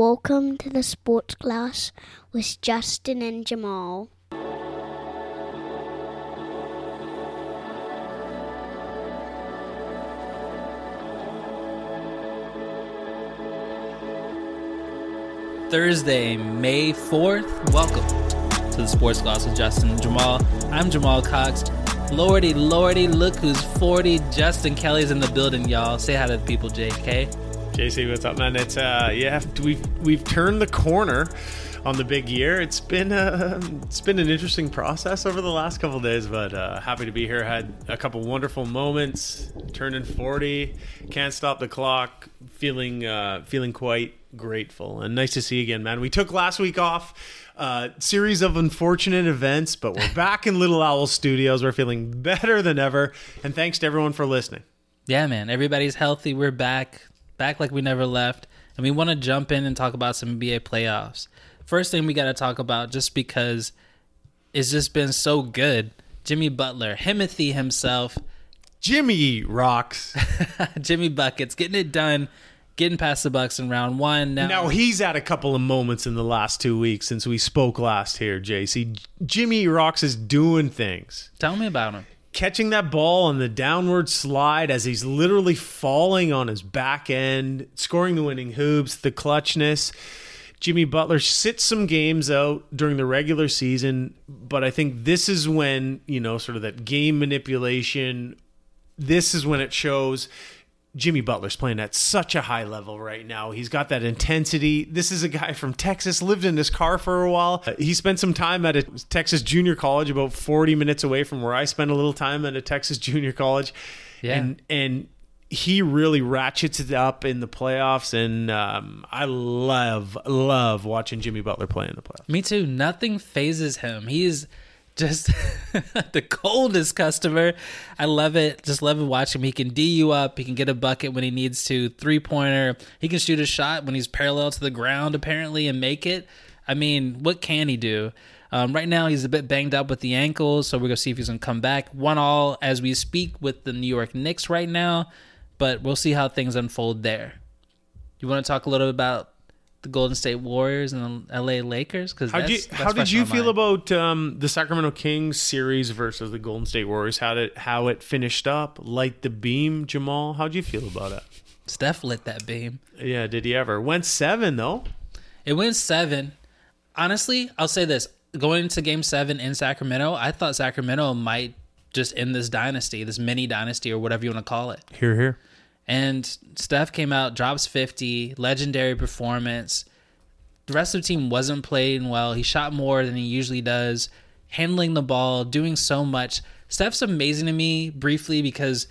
Welcome to the Sports Gloss with Justin and Jamaal. Thursday, May 4th. Welcome to the Sports Gloss with Justin and Jamaal. I'm Jamaal Cox. Lordy, Lordy, look who's 40. Justin Kelly's in the building, y'all. Say hi to the people, JK. JC, what's up, man? It's uh, yeah, we've we've turned the corner on the big year. It's been uh, it's been an interesting process over the last couple days, but uh, happy to be here. Had a couple wonderful moments. Turning forty, can't stop the clock. Feeling uh, feeling quite grateful and nice to see you again, man. We took last week off. Uh, series of unfortunate events, but we're back in Little Owl Studios. We're feeling better than ever, and thanks to everyone for listening. Yeah, man. Everybody's healthy. We're back, back like we never left, and we want to jump in and talk about some NBA playoffs. First thing we got to talk about, just because it's just been so good. Jimmy Butler, Himothy himself, Jimmy rocks. Jimmy buckets, getting it done, getting past the Bucks in round one. Now, Now he's had a couple of moments in the last two weeks since we spoke last here, JC. Jimmy Rocks is doing things. tell me about him. Catching that ball on the downward slide as he's literally falling on his back end, scoring the winning hoops, the clutchness. Jimmy Butler sits some games out during the regular season, but I think this is when, you know, sort of that game manipulation, this is when it shows. Jimmy Butler's playing at such a high level right now. He's got that intensity. This is a guy from Texas, lived in his car for a while. Uh, He spent some time at a Texas junior college, about 40 minutes away from where I spent a little time at a Texas junior college. Yeah. And, and he really ratchets it up in the playoffs. And um, I love, love watching Jimmy Butler play in the playoffs. Me too. Nothing phases him. He is just the coldest customer. I love it. Just love watching him. He can D you up. He can get a bucket when he needs to. Three pointer. He can shoot a shot when he's parallel to the ground, apparently, and make it. I mean, what can he do? Um, right now, he's a bit banged up with the ankles, so we're going to see if he's to come back. One all as we speak with the New York Knicks right now, but we'll see how things unfold there. You want to talk a little bit about the Golden State Warriors and the LA Lakers? Because How, did you, how did you feel about um, the Sacramento Kings series versus the Golden State Warriors? How did how it finished up? Light the beam, Jamaal. How'd you feel about it? Steph lit that beam. Yeah, did he ever? Went seven though. It went seven. Honestly, I'll say this: going into Game Seven in Sacramento, I thought Sacramento might just end this dynasty, this mini dynasty, or whatever you want to call it. Here, here. And Steph came out, drops fifty, legendary performance. The rest of the team wasn't playing well. He shot more than he usually does, handling the ball, doing so much. Steph's amazing to me briefly because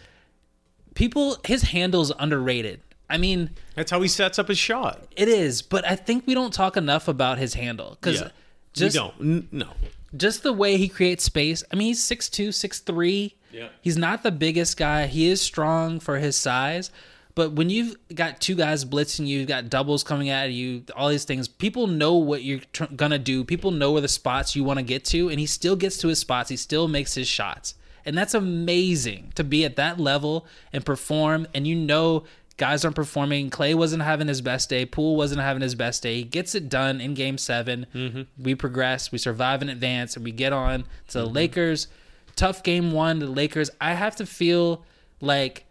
people his handle's underrated. I mean, That's how he sets up his shot. it is, but I think we don't talk enough about his handle because Yeah. just we don't. No. just the way he creates space. I mean, he's 6'2", 6'3". Yeah. He's not the biggest guy. He is strong for his size. But when you've got two guys blitzing you, you've got doubles coming at you, all these things, people know what you're tr- going to do. People know where the spots you want to get to, and he still gets to his spots. He still makes his shots. And that's amazing to be at that level and perform. And you know, guys aren't performing. Clay wasn't having his best day. Poole wasn't having his best day. He gets it done in game 7 mm-hmm. We progress. We survive in advance, and we get on to the mm-hmm. Lakers. Tough game one. The Lakers. I have to feel like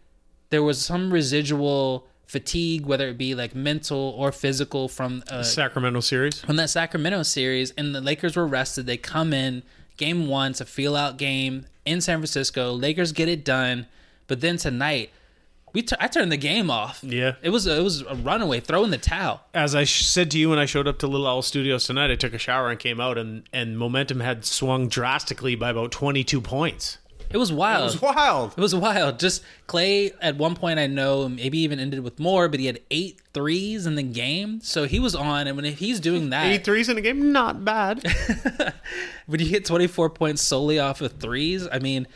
there was some residual fatigue, whether it be like mental or physical, from uh, Sacramento series. from that Sacramento series, and the Lakers were rested. They come in game one, it's a feel out game in San Francisco. Lakers get it done, but then tonight, we t- I turned the game off. Yeah. it was a, it was a runaway, throwing the towel. As I sh- said to you when I showed up to Little Owl Studios tonight, I took a shower and came out, and and momentum had swung drastically by about twenty two points. It was wild. It was wild. It was wild. Just Clay at one point I know maybe even ended with more, but he had eight threes in the game. So he was on and when he's doing that Eight threes in a game, not bad. when you hit 24 points solely off of threes, I mean,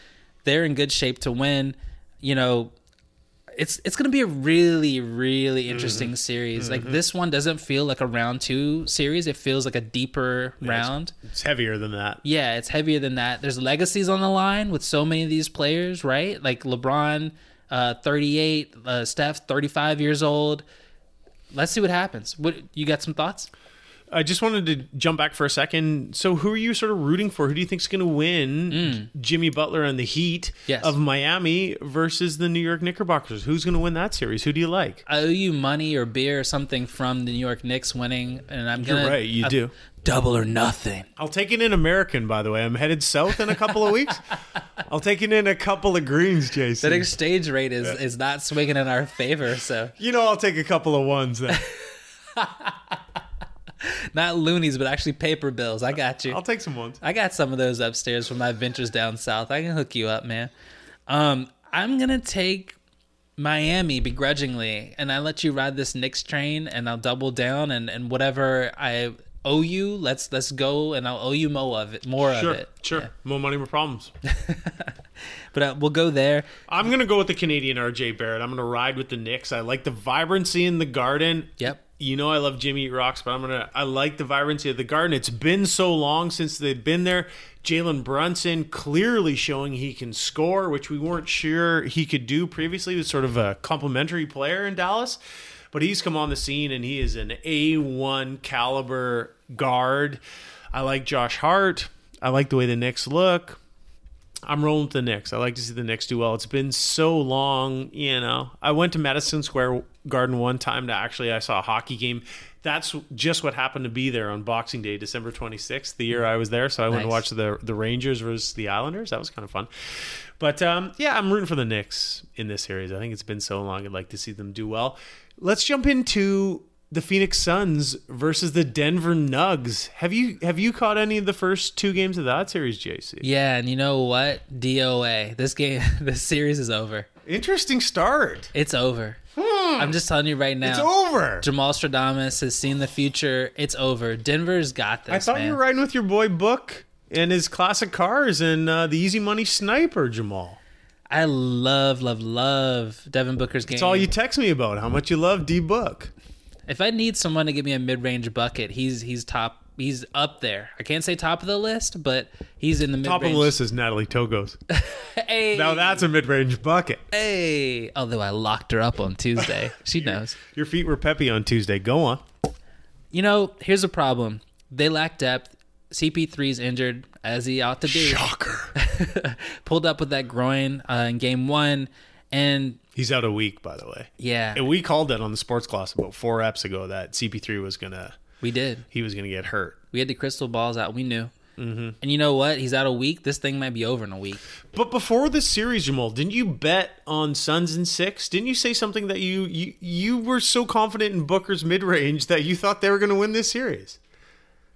they're in good shape to win. You know, it's it's going to be a really really interesting series. Like this one doesn't feel like a round 2 series. It feels like a deeper round. it's heavier than that. Yeah, it's heavier than that. There's legacies on the line with so many of these players, right? Like LeBron, uh, 38, uh, Steph, 35 years old. let's see what happens. What you got some thoughts? I just wanted to jump back for a second. So, who are you sort of rooting for? Who do you think is going to win? Mm. Jimmy Butler and the Heat Yes. of Miami versus the New York Knickerbockers. Who's going to win that series? Who do you like? I owe you money or beer or something from the New York Knicks winning, and I'm You're right, you do. double or nothing. I'll take it in American, by the way. I'm headed south in a couple of weeks. I'll take it in a couple of greens, Jason. That exchange rate is is not swinging in our favor, so you know, I'll take a couple of ones then. not loonies, but actually paper bills. I got you. I'll take some ones. I got some of those upstairs from my ventures down south. I can hook you up, man. Um, I'm gonna take Miami begrudgingly, and I let you ride this Knicks train, and I'll double down, and, and whatever I owe you, let's let's go, and I'll owe you more of it, more Sure, of it. sure. Yeah. More money, more problems. But uh, we'll go there. I'm going to go with the Canadian RJ Barrett. I'm going to ride with the Knicks. I like the vibrancy in the garden. Yep. You know I love Jimmy Eat Rocks, but I'm gonna I like the vibrancy of the garden. It's been so long since they've been there. Jalen Brunson clearly showing he can score, which we weren't sure he could do previously. He was sort of a complimentary player in Dallas, but he's come on the scene and he is an A1 caliber guard. I like Josh Hart. I like the way the Knicks look. I'm rolling with the Knicks. I like to see the Knicks do well. It's been so long, you know. I went to Madison Square Garden one time to actually I saw a hockey game. That's just what happened to be there on Boxing Day, December 26th, the year I was there. So I went and Nice. watched the the Rangers versus the Islanders. That was kind of fun. But um, yeah, I'm rooting for the Knicks in this series. I think it's been so long. I'd like to see them do well. Let's jump into the Phoenix Suns versus the Denver Nugs. Have you have you caught any of the first two games of that series, JC? Yeah, and you know what? DOA. This game, this series is over. Interesting start. It's over. I'm just telling you right now. It's over. Jamaal Stradamus has seen the future. It's over. Denver's got this. I thought man. you were riding with your boy Book and his classic cars and uh, the Easy Money Sniper, Jamal. I love, love, love Devin Booker's game. It's all you text me about how much you love D Book. if I need someone to give me a mid-range bucket, he's he's top. He's up there. I can't say top of the list, but he's in the mid-range. Top of the list is Natalie Togos. Hey, now that's a mid-range bucket. hey. Although I locked her up on Tuesday, she knows. Your feet were peppy on Tuesday. Go on. You know, here's a problem. They lack depth. CP3's injured, as he ought to be. Shocker. Pulled up with that groin uh, in game one, and He's out a week, by the way. yeah, And we called that on the Sports Gloss about four apps ago that CP3 was gonna we did. he was gonna get hurt. We had the crystal balls out. We knew. Mm-hmm. And you know what? He's out a week. This thing might be over in a week. But before this series, Jamaal, didn't you bet on Suns and six? Didn't you say something that you you, you were so confident in Booker's mid range that you thought they were going to win this series?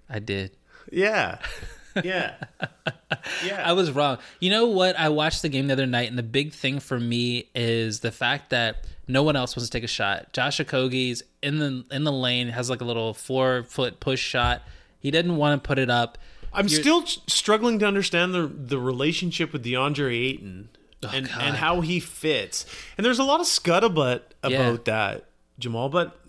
I did. Yeah, yeah, yeah. I was wrong. You know what? I watched the game the other night, and the big thing for me is the fact that no one else wants to take a shot. Josh Okogie's in the in the lane, has like a little four foot push shot. He didn't want to put it up. I'm You're- still ch- struggling to understand the the relationship with DeAndre Ayton oh, and God. and how he fits. And there's a lot of scuttlebutt about Yeah. that, Jamaal. But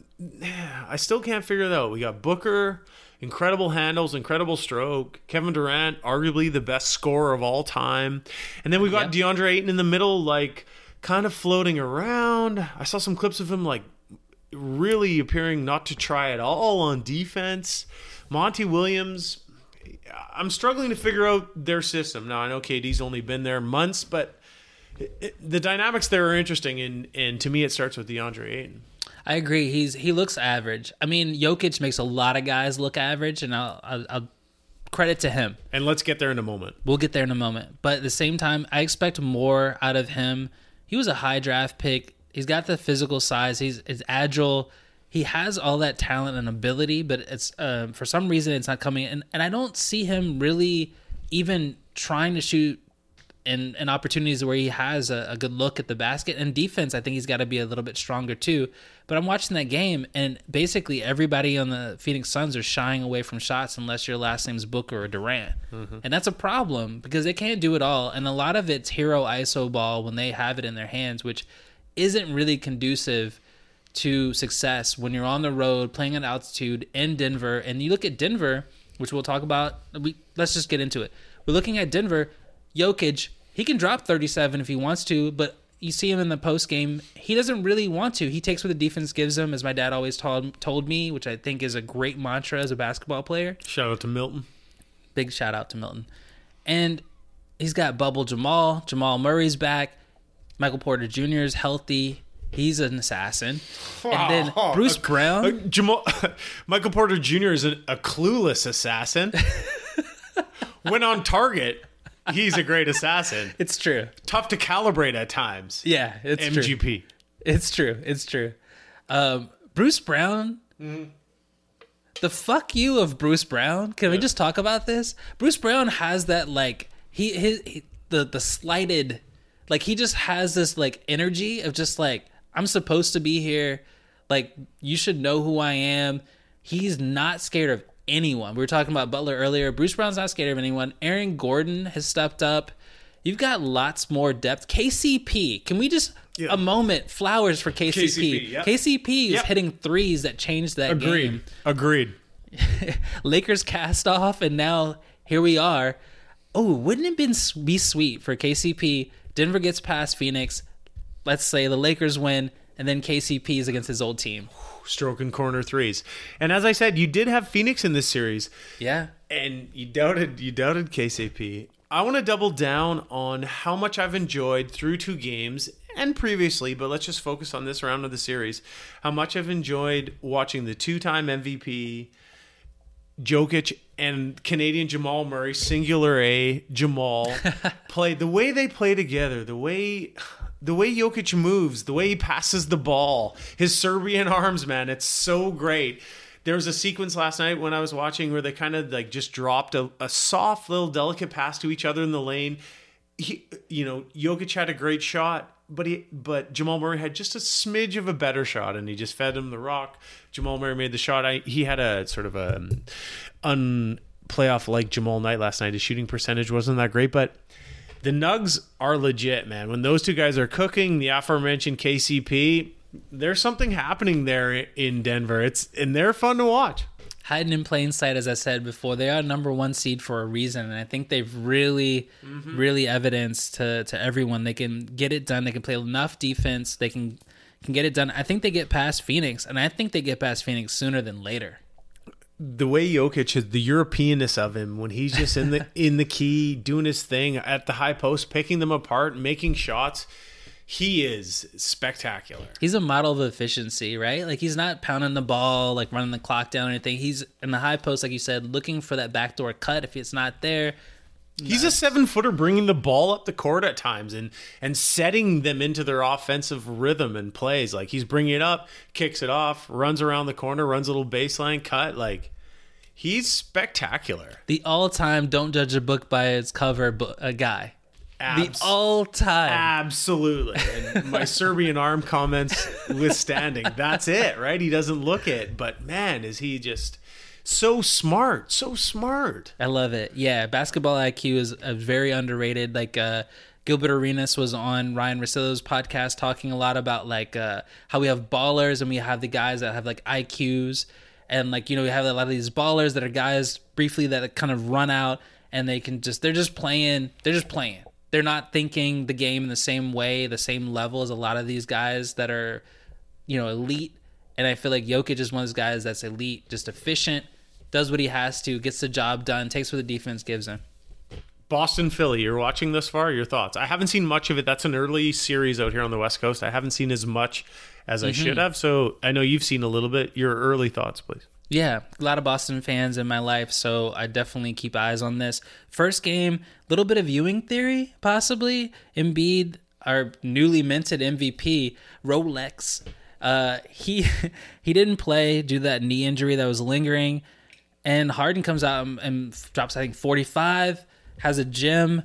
I still can't figure it out. We got Booker, incredible handles, incredible stroke. Kevin Durant, arguably the best scorer of all time, and then we got Yep. DeAndre Ayton in the middle, like kind of floating around. I saw some clips of him like really appearing not to try at all on defense. Monty Williams, I'm struggling to figure out their system. Now I know KD's only been there months, but it, it- the dynamics there are interesting, and and to me it starts with DeAndre Ayton. I agree. He's he looks average. I mean, Jokic makes a lot of guys look average, and I'll, I'll, I'll credit to him. And let's get there in a moment. We'll get there in a moment. But at the same time, I expect more out of him. He was a high draft pick. He's got the physical size. He's, he's agile. He has all that talent and ability, but it's uh, for some reason it's not coming. And and I don't see him really even trying to shoot in, in opportunities where he has a, a good look at the basket and defense. I think he's got to be a little bit stronger too. But I'm watching that game, and basically everybody on the Phoenix Suns are shying away from shots unless your last name's Booker or Durant, mm-hmm. and that's a problem because they can't do it all. And a lot of it's hero ISO ball when they have it in their hands, which isn't really conducive to success when you're on the road playing at altitude in Denver. And you look at Denver, which we'll talk about. We let's just get into it. We're looking at Denver. Jokic, he can drop 37 if he wants to, but you see him in the post game, he doesn't really want to. He takes what the defense gives him, as my dad always told told me, which I think is a great mantra as a basketball player. Shout out to Milton. Big shout out to Milton. And he's got Bubble Jamal. Jamal Murray's back. Michael Porter Jr. is healthy. He's an assassin. And then Oh, Bruce a- Brown. uh, Jamal, Michael Porter Jr. is a, a clueless assassin. Went on target, he's a great assassin. it's true. Tough to calibrate at times. Yeah, it's true. MGP. It's true. It's true. Um, Bruce Brown. The fuck you of Bruce Brown. Can we just talk about this? Bruce Brown has that like he his he, the the slighted like he just has this like energy of just like I'm supposed to be here. Like you should know who I am. He's not scared of anyone. We were talking about Butler earlier. Bruce Brown's not scared of anyone. Aaron Gordon has stepped up. You've got lots more depth. KCP. Can we just Yeah. a moment flowers for KCP? KCP, yep. KCP is Yep. hitting threes that changed that Agreed. game. Agreed. Lakers cast off, and now here we are. Oh, wouldn't it been be sweet for KCP? Denver gets past Phoenix. Let's say the Lakers win, and then KCP is against his old team. Stroking corner threes. And as I said, you did have Phoenix in this series. Yeah, and you doubted you doubted KCP. I want to double down on how much I've enjoyed through two games and previously, but let's just focus on this round of the series. How much I've enjoyed watching the two-time MVP Jokic and Canadian Jamal Murray, singular A Jamal, play the way they play together, the way the way Jokic moves, the way he passes the ball, his Serbian arms, man, it's so great. There was a sequence last night when I was watching where they kind of like just dropped a, a soft little delicate pass to each other in the lane. He, you know, Jokic had a great shot, but he, but Jamal Murray had just a smidge of a better shot, and he just fed him the rock. Jamal Murray made the shot. I, he had a sort of a um, un playoff like Jamal night last night. His shooting percentage wasn't that great, but the Nugs are legit, man. When those two guys are cooking, the aforementioned KCP, there's something happening there in Denver. It's and they're fun to watch. hiding in plain sight, as I said before, they are number one seed for a reason, and I think they've really, really evidenced to to everyone they can get it done. They can play enough defense. They can can get it done. I think they get past Phoenix, and I think they get past Phoenix sooner than later. The way Jokic is the Europeanness of him when he's just in the in the key doing his thing at the high post, picking them apart, making shots. He is spectacular. He's a model of efficiency, right? Like he's not pounding the ball, like running the clock down or anything. He's in the high post, like you said, looking for that backdoor cut. If it's not there, He's a seven footer bringing the ball up the court at times and and setting them into their offensive rhythm and plays. Like he's bringing it up, kicks it off, runs around the corner, runs a little baseline cut. Like he's spectacular. the all-time don't judge a book by its cover bu- a guy. Abs- the all-time. Absolutely. And my Serbian arm comments withstanding. That's it, right? He doesn't look it, but man, is he just so smart, so smart. I love it. Yeah, basketball IQ is a very underrated. Like uh, Gilbert Arenas was on Ryen Russillo's podcast talking a lot about like uh, how we have ballers and we have the guys that have like IQs and like you know we have a lot of these ballers that are guys briefly that kind of run out and they can just they're just playing they're just playing. They're not thinking the game in the same way, the same level as a lot of these guys that are you know elite. And I feel like Jokic is one of those guys that's elite, just efficient, does what he has to, gets the job done, takes what the defense gives him. Boston Philly, you're watching this far. Your thoughts? I haven't seen much of it. That's an early series out here on the West Coast. I haven't seen as much as I should have. So I know you've seen a little bit. Your early thoughts, please. Yeah, a lot of Boston fans in my life, so I definitely keep eyes on this. First game, little bit of viewing theory, possibly. Embiid, our newly minted MVP, Rolex. Uh, he he didn't play due to that knee injury that was lingering, and Harden comes out and, and drops I think forty five, has a gym.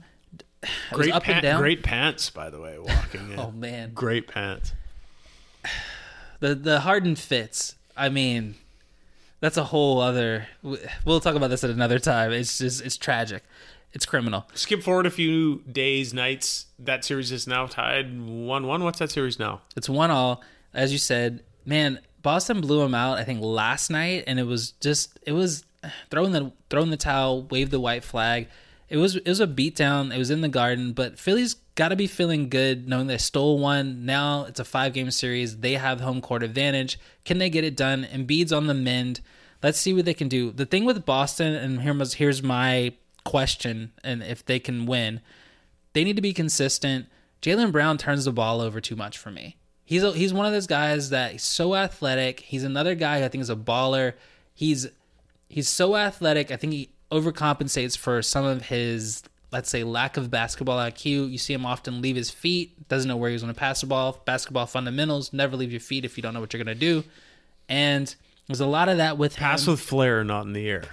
Great, up and down. great pants, by the way. Walking in. Oh man, Great pants. the the Harden fits. I mean, that's a whole other. We'll talk about this at another time. It's just it's tragic. It's criminal. Skip forward a few days, nights. That series is now tied one-one. What's that series now? It's one all, as you said. Man, Boston blew them out. I think last night, and it was just it was throwing the throwing the towel, wave the white flag. It was it was a beatdown. It was in the Garden, but Philly's got to be feeling good knowing they stole one. Now it's a five game series. They have home court advantage. Can they get it done? Embiid's on the mend. Let's see what they can do. The thing with Boston, and here's here's my question, and if they can win, they need to be consistent. Jaylen Brown turns the ball over too much for me. He's a, he's one of those guys that is so athletic. He's another guy who I think is a baller. He's he's so athletic. I think he overcompensates for some of his let's say lack of basketball IQ. You see him often leave his feet, doesn't know where he's going to pass the ball. Basketball fundamentals: never leave your feet if you don't know what you're going to do. And there's a lot of that with Pass him. with flair, not in the air.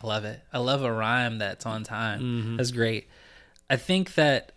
I love it. I love a rhyme that's on time. Mm-hmm. That's great. I think that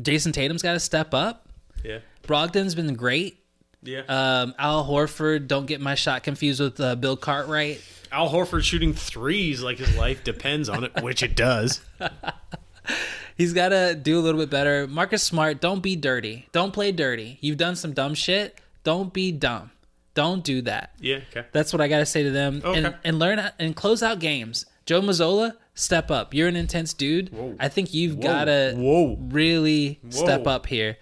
Jayson Tatum's got to step up. Yeah. Brogdon's been great. Yeah. Um, Al Horford, don't get my shot confused with uh, Bill Cartwright. Al Horford shooting threes like his life depends on it, which it does. He's got to do a little bit better. Marcus Smart, don't be dirty. Don't play dirty. You've done some dumb shit. Don't be dumb. Don't do that. Yeah. Okay. That's what I got to say to them. Okay. And and learn and close out games. Joe Mazzulla, step up. You're an intense dude. I think you've got to Whoa. really step up here.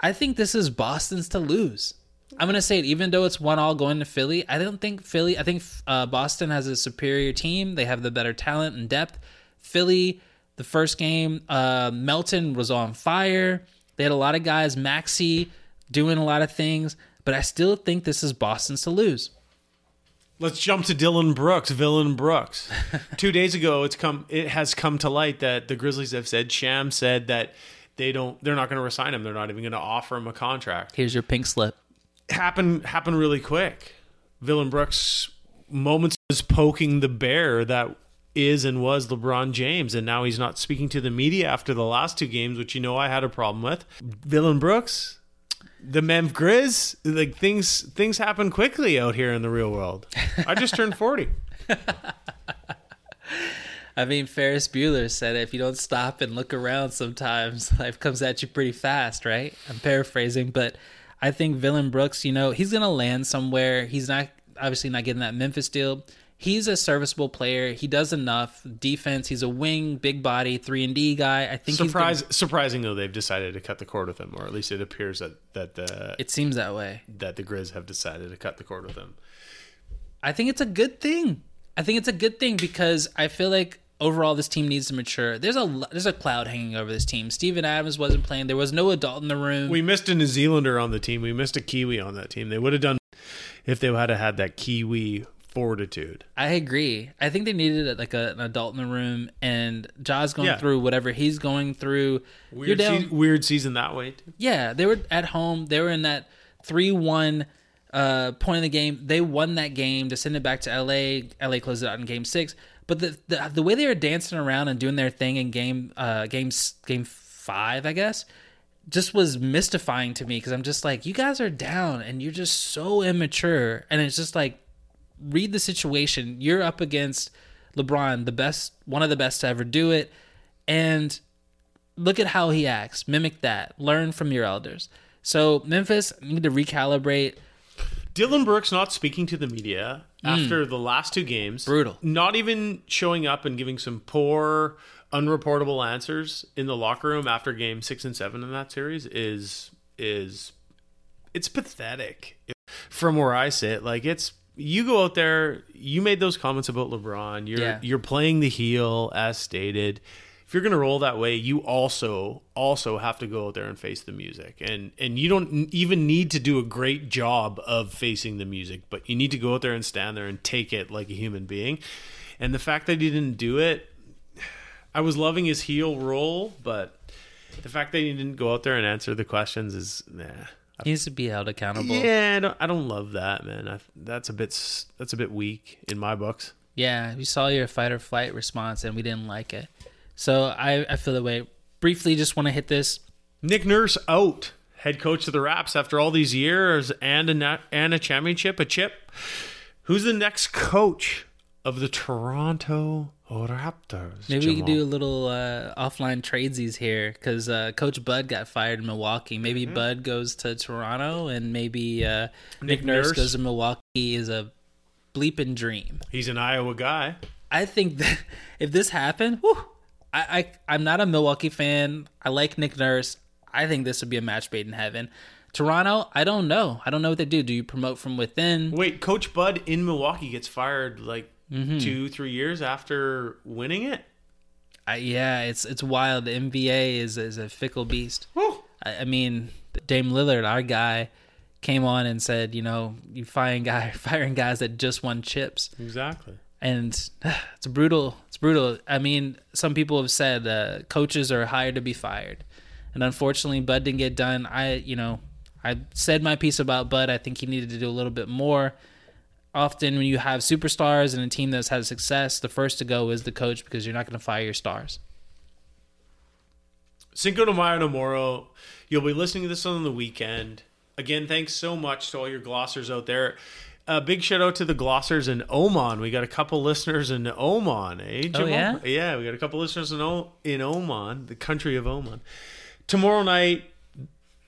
I think this is Boston's to lose. I'm gonna say it, even though it's one all going to Philly. I don't think Philly. I think uh, Boston has a superior team. They have the better talent and depth. Philly, the first game, uh, Melton was on fire. They had a lot of guys, Maxey, doing a lot of things. But I still think this is Boston's to lose. Let's jump to Dillon Brooks, Villain Brooks. Two days ago, it's come. It has come to light that the Grizzlies have said Sham said that they don't. They're not going to resign him. They're not even going to offer him a contract. Here's your pink slip. Happened happened really quick. Villain Brooks moments was poking the bear that is and was LeBron James, and now he's not speaking to the media after the last two games, which you know I had a problem with. Villain Brooks, the Memphis Grizz, like things things happen quickly out here in the real world. I just turned forty. I mean, Ferris Bueller said if you don't stop and look around sometimes, life comes at you pretty fast, right? I'm paraphrasing, but I think Villain Brooks, you know, he's going to land somewhere. He's not, obviously, not getting that Memphis deal. He's a serviceable player. He does enough defense. He's a wing, big body, three and D guy. I think Surprise, gonna- surprising though, they've decided to cut the cord with him, or at least it appears that that the it seems that way. that the Grizz have decided to cut the cord with him. I think it's a good thing. I think it's a good thing because I feel like overall this team needs to mature. There's a there's a cloud hanging over this team. Steven Adams wasn't playing. There was no adult in the room. We missed a New Zealander on the team. We missed a Kiwi on that team. They would have done if they had had that Kiwi fortitude. I agree. I think they needed like a, an adult in the room, and Ja's going Yeah. through whatever he's going through. Weird, se- weird season that way. Too. yeah, they were at home. They were in that three-one uh, point of the game. They won that game to send it back to LA. LA closed it out in Game Six. But the the, the way they were dancing around and doing their thing in game uh, games game five, I guess, just was mystifying to me because I'm just like, you guys are down and you're just so immature, and it's just like read the situation. You're up against LeBron, the best, one of the best to ever do it, and look at how he acts. Mimic that. Learn from your elders. So Memphis need to recalibrate. Dillon Brooks not speaking to the media Mm. after the last two games. Brutal. Not even showing up and giving some poor, unreportable answers in the locker room after game six and seven in that series is is it's pathetic. From where I sit, like it's you go out there, you made those comments about LeBron. You're Yeah. you're playing the heel as stated. If you're gonna roll that way, you also also have to go out there and face the music, and and you don't even need to do a great job of facing the music, but you need to go out there and stand there and take it like a human being. And the fact that he didn't do it, I was loving his heel roll, but the fact that he didn't go out there and answer the questions is nah. He needs to be held accountable. Yeah, I don't, I don't love that, man. I, that's a bit that's a bit weak in my books. Yeah, we saw your fight or flight response and we didn't like it. So I, I feel that way. Briefly, just want to hit this. Nick Nurse out, head coach of the Raps after all these years and a and a championship, a chip. Who's the next coach of the Toronto Raptors? Maybe we could do a little uh, offline tradesies here because uh, Coach Bud got fired in Milwaukee. Maybe Bud goes to Toronto and maybe uh, Nick, Mm-hmm. Nick Nurse, Nurse. goes to Milwaukee is a bleeping dream. He's an Iowa guy. I think that if this happened, whew, I, I I'm not a Milwaukee fan. I like Nick Nurse. I think this would be a match made in heaven. Toronto, I don't know. I don't know what they do. Do you promote from within? Wait, Coach Bud in Milwaukee gets fired like Mm-hmm. two, three years after winning it. I, yeah, it's it's wild. The NBA is is a fickle beast. I, I mean, Dame Lillard, our guy, came on and said, you know, you firing guy firing guys that just won chips, Exactly. And it's brutal. It's brutal. I mean, some people have said uh, coaches are hired to be fired, and unfortunately, Bud didn't get done. I, you know, I said my piece about Bud. I think he needed to do a little bit more. Often, when you have superstars and a team that's had success, the first to go is the coach because you're not going to fire your stars. Cinco de Mayo tomorrow. You'll be listening to this on the weekend. Again, thanks so much to all your glossers out there. A big shout out to the glossers in Oman. We got a couple listeners in Oman, eh? Oh, yeah? yeah. We got a couple listeners in o- in Oman, the country of Oman. Tomorrow night,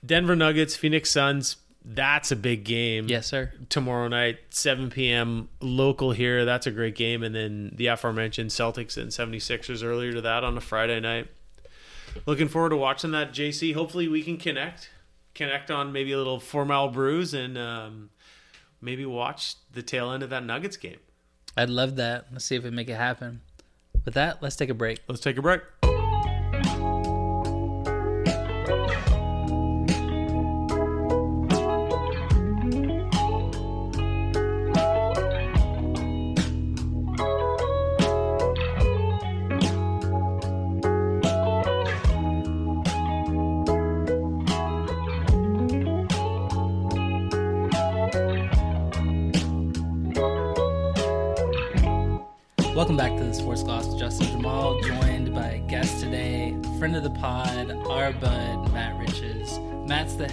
Denver Nuggets, Phoenix Suns. That's a big game. Yes, sir. tomorrow night, 7 p.m. local here. That's a great game. And then the aforementioned Celtics and 76ers earlier to that on a Friday night. Looking forward to watching that, JC. Hopefully, we can connect. Connect on maybe a little four mile brews and um, maybe watch the tail end of that Nuggets game. I'd love that. Let's see if we make it happen. With that, let's take a break. Let's take a break.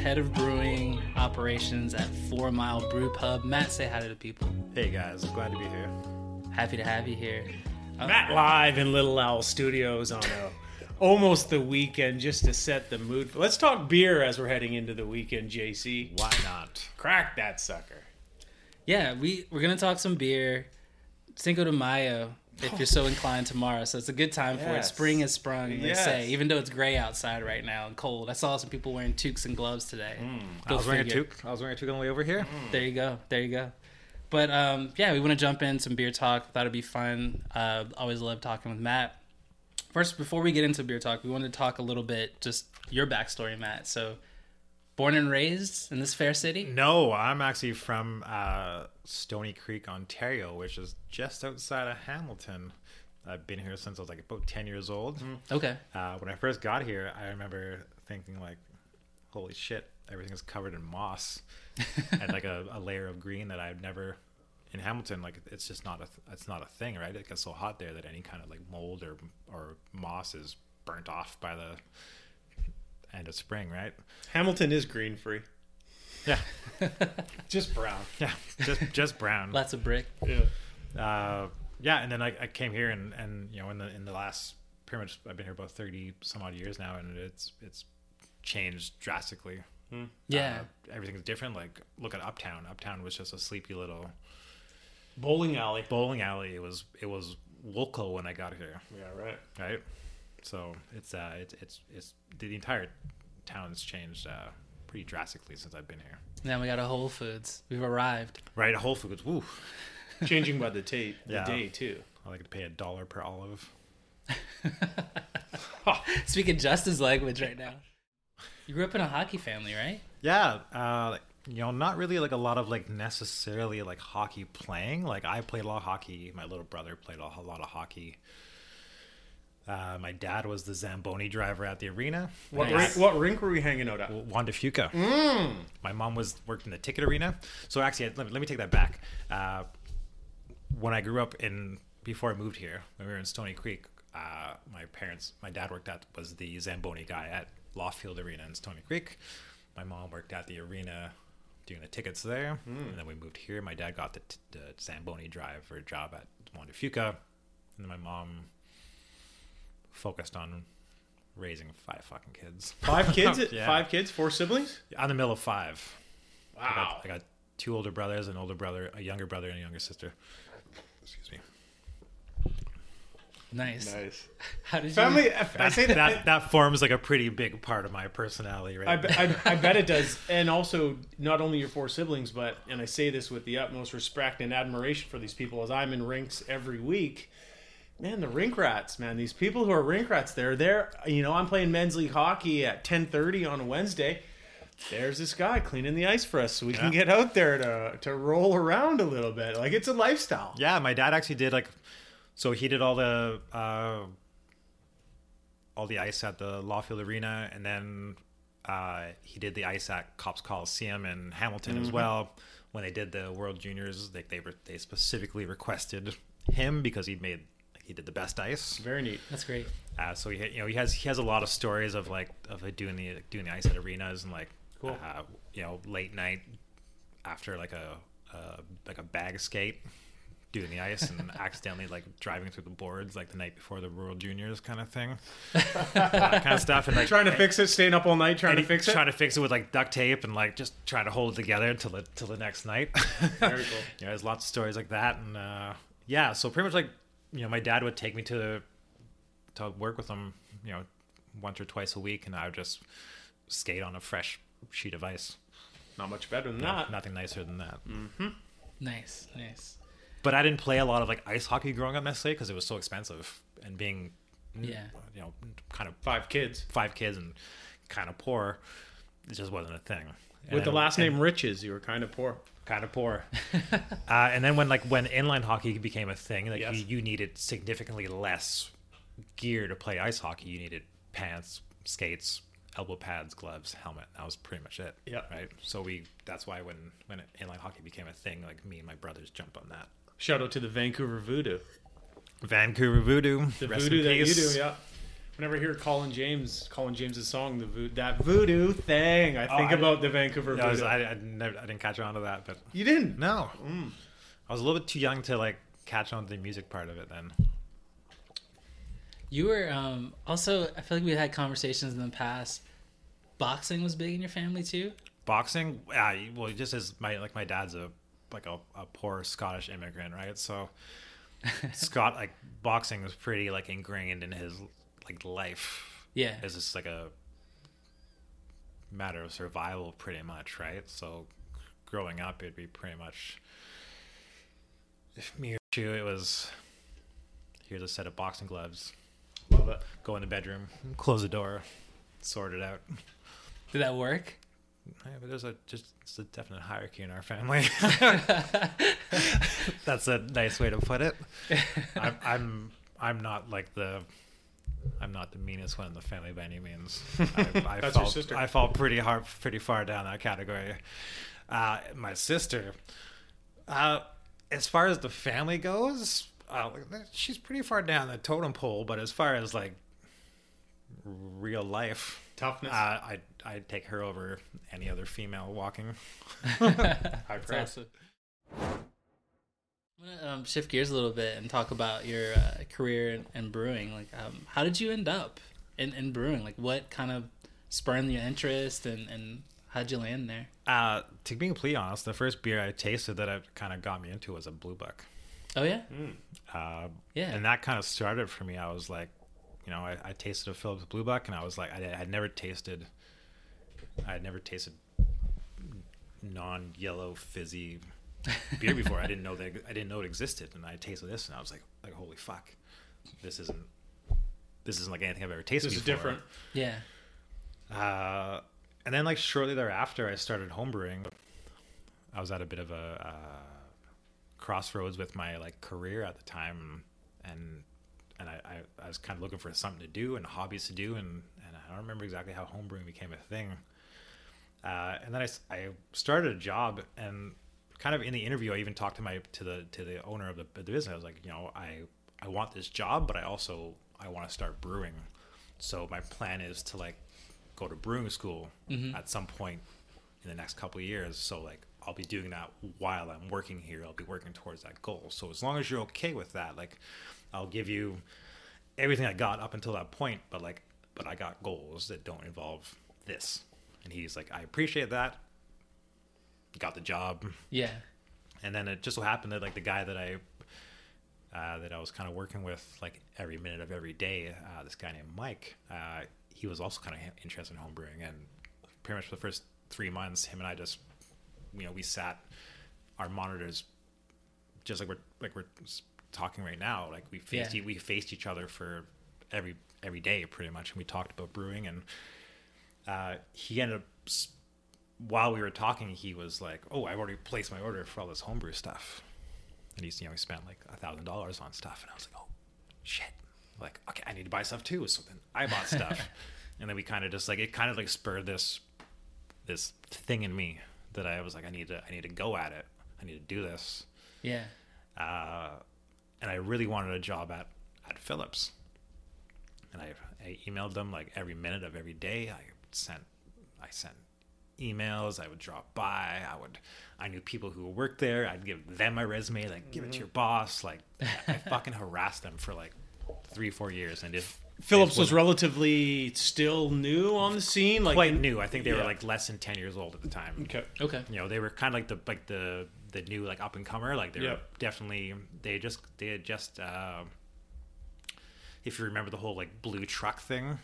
Head of brewing operations at Four Mile Brew Pub. Matt, say hi to the people. Hey guys, I'm glad to be here. Happy to have you here. Uh, Matt live in Little Owl Studios on a, almost the weekend just to set the mood. Let's talk beer as we're heading into the weekend, JC. Why not? Crack that sucker. Yeah, we, we're going to talk some beer. Cinco de Mayo, if you're so inclined tomorrow. So it's a good time for it. Spring has sprung, they Yes. say, even though it's gray outside right now and cold. I saw some people wearing toques and gloves today. I Go was wearing figure. a toque. I was wearing a toque on the way over here. There you go. There you go. But um, yeah, we want to jump in some beer talk. Thought it'd be fun. Uh, always love talking with Matt. First, before we get into beer talk, we wanted to talk a little bit just your backstory, Matt. So, born and raised in this fair city. No, I'm actually from uh, Stoney Creek, Ontario, which is just outside of Hamilton. I've been here since I was like about 10 years old. Okay. Uh, when I first got here, I remember thinking like, "Holy shit, everything is covered in moss and like a, a layer of green that I've never." In Hamilton, like it's just not a it's not a thing, right? It gets so hot there that any kind of like mold or or moss is burnt off by the end of spring, right? Hamilton is green free. Yeah, Just brown. yeah, just just brown. Lots of brick. Yeah. uh, yeah, and then I, I came here and, and you know in the in the last pretty much I've been here about thirty some odd years now, and it's it's changed drastically. Yeah. Uh, everything's different. Like look at Uptown. Uptown was just a sleepy little Bowling alley. bowling alley. It was it was Wilco when I got here, Yeah, right. right? So it's uh it's it's it's the entire town's changed uh, pretty drastically since I've been here. now we got a Whole Foods. We've arrived. Right, a Whole Foods. Woo. Changing by the tape, the Yeah. day too. I like to pay a dollar per olive. Speaking Justin's language right now. You grew up in a hockey family, right? Yeah, uh, like, you know, not really like a lot of like necessarily like hockey playing. Like I played a lot of hockey. My little brother played a a lot of hockey. Uh, my dad was the Zamboni driver at the arena. What Nice. rink, what rink were we hanging out at? Juan de Fuca. My mom was worked in the ticket arena. So actually, let me, let me take that back. Uh, when I grew up in before I moved here, when we were in Stoney Creek, uh, my parents, my dad worked at was the Zamboni guy at Lawfield Arena in Stoney Creek. My mom worked at the arena doing the tickets there, and then we moved here. My dad got the, t- the Zamboni driver job at Juan de Fuca, and then my mom focused on raising five fucking kids. Five kids? Yeah. Five kids? Four siblings? I'm the middle of five. I Wow. got, I got two older brothers, an older brother, a younger brother, and a younger sister. Excuse me. Nice. Nice. How did you? Family, I say that. that that forms like a pretty big part of my personality, right? I, be- I, I bet it does. And also, not only your four siblings, but, and I say this with the utmost respect and admiration for these people, as I'm in rinks every week. Man, the rink rats, man. These people who are rink rats, they're there. You know, I'm playing men's league hockey at 10:30 on a Wednesday. There's this guy cleaning the ice for us, so we can get out there to to roll around a little bit. Like it's a lifestyle. Yeah, my dad actually did like, so he did all the uh, all the ice at the Lawfield Arena, and then uh, he did the ice at Copps Coliseum in Hamilton as well. When they did the World Juniors, like they were they specifically requested him because he made he did the best ice. Very neat. That's great. Uh, so he you know he has he has a lot of stories of like of like, doing the doing the ice at arenas and like Cool. uh, you know late night after like a uh, like a bag skate doing the ice and accidentally like driving through the boards like the night before the World Juniors kind of thing, that kind of stuff and like Trying to fix it, staying up all night trying to he- fix it. trying to fix it with like duct tape and like just trying to hold it together until the till the next night. Very cool. Yeah, there's lots of stories like that, and uh, yeah, so pretty much like you know, my dad would take me to to work with him, you know, once or twice a week, and I would just skate on a fresh sheet of ice. Not much better than that. Nothing nicer than that. Mm-hmm. Nice. Nice. But I didn't play a lot of like ice hockey growing up necessarily because it was so expensive, and being Yeah. you know kind of Five kids five kids and kind of poor, it just wasn't a thing. with the And- last and- name Riches. You were kind of poor. Kind of poor. uh, and then when like when inline hockey became a thing, like Yes. you, you needed significantly less gear to play ice hockey. You needed pants, skates, elbow pads, gloves, helmet. That was pretty much it. Yeah. Right. So we that's why when when inline hockey became a thing, like me and my brothers jumped on that. Shout out to the Vancouver Voodoo. Vancouver Voodoo. The rest voodoo in that you do, yeah. Whenever I hear Colin James, Colin James's song, the vo- that voodoo thing, I think I- about the Vancouver Yeah, I, was, Voodoo. I, I, never, I didn't catch on to that, but you didn't? no, I was a little bit too young to like catch on to the music part of it. Then You were um, also. I feel like we had conversations in the past. Boxing was big in your family too. boxing yeah well just as my like my dad's a like a, a poor scottish immigrant right so scott like boxing was pretty like ingrained in his like life Yeah. it's just like a matter of survival pretty much right so growing up it'd be pretty much if me or you it was here's a set of boxing gloves Love it. go in the bedroom close the door sort it out Did that work? Yeah, but there's a just it's a definite hierarchy in our family. That's a nice way to put it. I'm I'm I'm not like the I'm not the meanest one in the family by any means. I, I That's your fall, sister. I fall pretty hard, pretty far down that category. Uh, my sister, uh, as far as the family goes, uh, she's pretty far down the totem pole. But as far as like real life, Toughness. uh, I I take her over any other female walking. High praise. Awesome. I'm gonna um, shift gears a little bit and talk about your uh, career in, in brewing. Like, um, how did you end up in, in brewing? Like, what kind of spurred your interest, and, and how'd you land there? Uh, to be completely honest, the first beer I tasted that I kind of got me into was a Blue Buck. Oh yeah, Uh, Yeah. And that kind of started for me. I was like, you know, I, I tasted a Phillips Blue Buck, and I was like, I had never tasted, I had never tasted non-yellow fizzy beer before. I didn't know that I didn't know it existed, and I tasted this, and I was like, like holy fuck, this isn't this isn't like anything I've ever tasted. This is different. yeah. Uh, and then like shortly thereafter, I started homebrewing. I was at a bit of a uh, crossroads with my like career at the time, and and I, I, I was kind of looking for something to do and hobbies to do, and and I don't remember exactly how homebrewing became a thing. Uh, and then I, I started a job, and kind of in the interview, I even talked to my to the to the owner of the, the business. I was like, you know, I I want this job, but I also I want to start brewing. So my plan is to like go to brewing school mm-hmm. at some point in the next couple of years. So like I'll be doing that while I'm working here. I'll be working towards that goal. So as long as you're okay with that, like I'll give you everything I got up until that point, but like but I got goals that don't involve this. And he's like, I appreciate that. Got the job. Yeah. And then it just so happened that like the guy that I uh, that I was kind of working with like every minute of every day. Uh, this guy named Mike. Uh, he was also kind of interested in homebrewing, and pretty much for the first three months, him and I just, you know, we sat our monitors just like we're like we're talking right now. Like we faced Yeah. e- we faced each other for every every day pretty much, and we talked about brewing. And uh, he ended up while we were talking, he was like, "Oh, I've already placed my order for all this homebrew stuff," and he's you know he spent like a thousand dollars on stuff, and I was like, "Oh, shit!" Like, okay, I need to buy stuff too. So then I bought stuff, and then we kind of just like it kind of like spurred this this thing in me that I was like, I need to I need to go at it. I need to do this Yeah. uh, and I really wanted a job at at Phillips. And I, I emailed them like every minute of every day. I sent I sent emails. I would drop by. I would I knew people who worked there. I'd give them my resume. Like give it to your boss. Like I fucking harassed them for like three four years and if Phillips was relatively still new on the scene, like quite new. I think they were like less than ten years old at the time. Okay. Okay. you know they were kind of like the like the the new like up and comer like they were Yep. definitely they just they had just uh, if you remember the whole like blue truck thing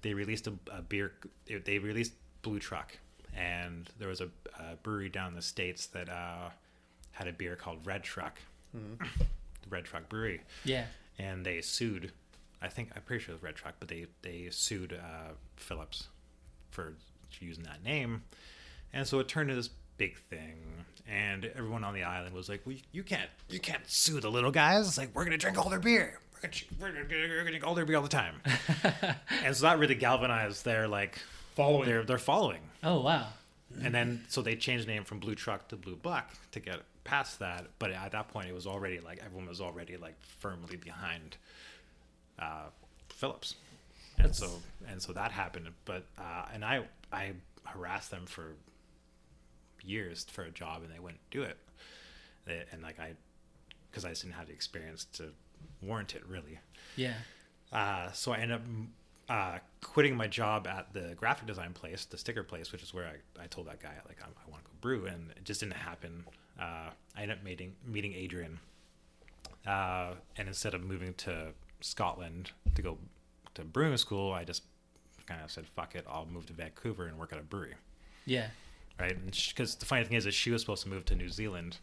they released a, a beer they- they released blue truck and there was a, a brewery down in the states that uh, had a beer called red truck the red truck brewery Yeah. and they sued. I think I'm pretty sure it was Red Truck, but they they sued uh, Phillips for using that name, and so it turned into this big thing. And everyone on the island was like, "Well, you can't you can't sue the little guys. It's like we're gonna drink all their beer. We're gonna, we're we're gonna drink all their beer all the time." and so that really galvanized their like Following. their their following Oh wow. and then so they changed the name from blue truck to blue buck to get past that but at that point it was already like everyone was already like firmly behind uh phillips and so and so that happened but uh and i i harassed them for years for a job and they wouldn't do it They- and like i because i just didn't have the experience to warrant it really Yeah. uh, so I ended up uh, quitting my job at the graphic design place, the sticker place, which is where I, I told that guy like I, I want to go brew, and it just didn't happen. Uh, I ended up meeting meeting Adrian, uh, and instead of moving to Scotland to go to brewing school, I just kind of said fuck it, I'll move to Vancouver and work at a brewery Yeah. right? Because the funny thing is, that she was supposed to move to New Zealand.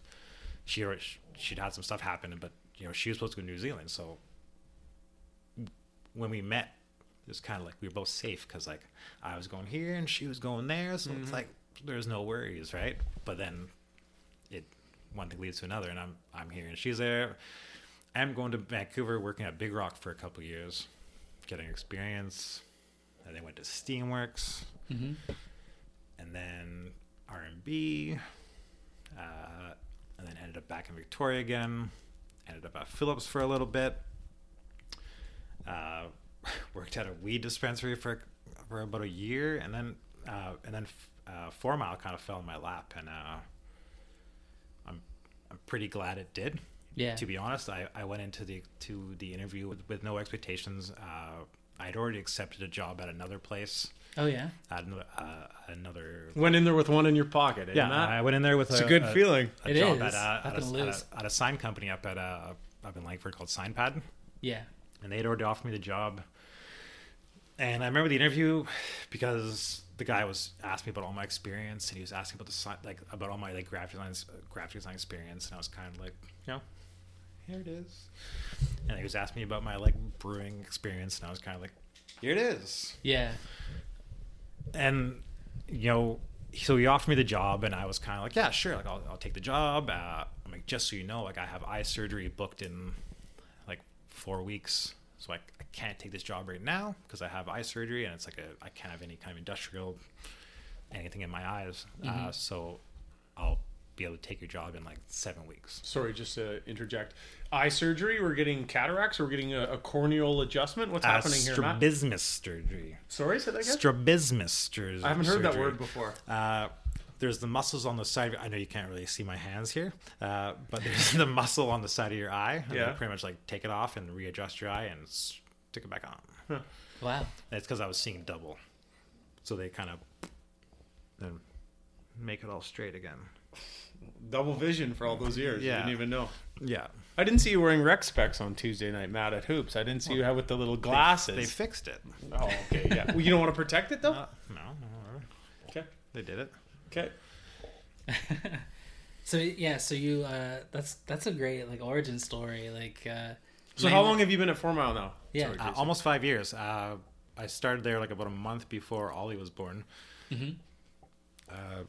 She she'd had some stuff happen, but you know she was supposed to go to New Zealand. So when we met, it was kind of like we were both safe because like I was going here and she was going there, so it's like there's no worries, right? But then it one thing leads to another, and I'm I'm here and she's there. I'm going to Vancouver, working at Big Rock for a couple years, getting experience. And then went to Steamworks Mm-hmm. and then R and B, uh, and then ended up back in Victoria again. Ended up at Phillips for a little bit. Uh, worked at a weed dispensary for for about a year, and then uh, and then uh, Four Mile kind of fell in my lap, and uh, I'm I'm pretty glad it did. Yeah. To be honest, I, I went into the to the interview with, with no expectations. Uh, I'd already accepted a job at another place Oh yeah. at another, uh, another Went in there with one in your pocket. eh, yeah, Matt? I went in there with it's a, good feeling. A It job is. At, uh, at, Nothing a, at, lose. a, at a sign company up at uh, up in Langford called Signpad, Yeah. and they'd already offered me the job. And I remember the interview because the guy was asking me about all my experience, and he was asking about the like about all my like graphic design graphic design experience, and I was kind of like, you know, here it is. And he was asking me about my like brewing experience, and I was kind of like, here it is Yeah. and you know so he offered me the job and i was kind of like yeah sure like i'll, I'll take the job uh, i'm like just so you know like i have eye surgery booked in like four weeks so i, I can't take this job right now because i have eye surgery and it's like a i can't have any kind of industrial anything in my eyes uh, so i'll be able to take your job in like seven weeks Sorry, just to interject. Eye surgery. We're getting cataracts. Or we're getting a, a corneal adjustment. What's uh, happening here, Matt? strabismus surgery Sorry, say that again. strabismus surgery I haven't heard that word before. Uh, there's the muscles on the side. I know you can't really see my hands here, uh, but there's the muscle on the side of your eye. And Yeah. pretty much like take it off and readjust your eye and stick it back on. Wow. And it's because I was seeing double, so they kind of then make it all straight again. double vision for all those years. Yeah. I didn't even know. Yeah. I didn't see you wearing rec specs on Tuesday night, Matt, at hoops. I didn't see you have with the little glasses. They fixed it. oh, okay, yeah. Well, you don't want to protect it though. Uh, no, no. Okay, They did it. Okay. So yeah, so you uh that's that's a great like origin story. Like uh So how long have you been at Four Mile now? Yeah. Sorry, Uh, almost five years. Uh, I started there like about a month before Ollie was born. Mhm. Uh,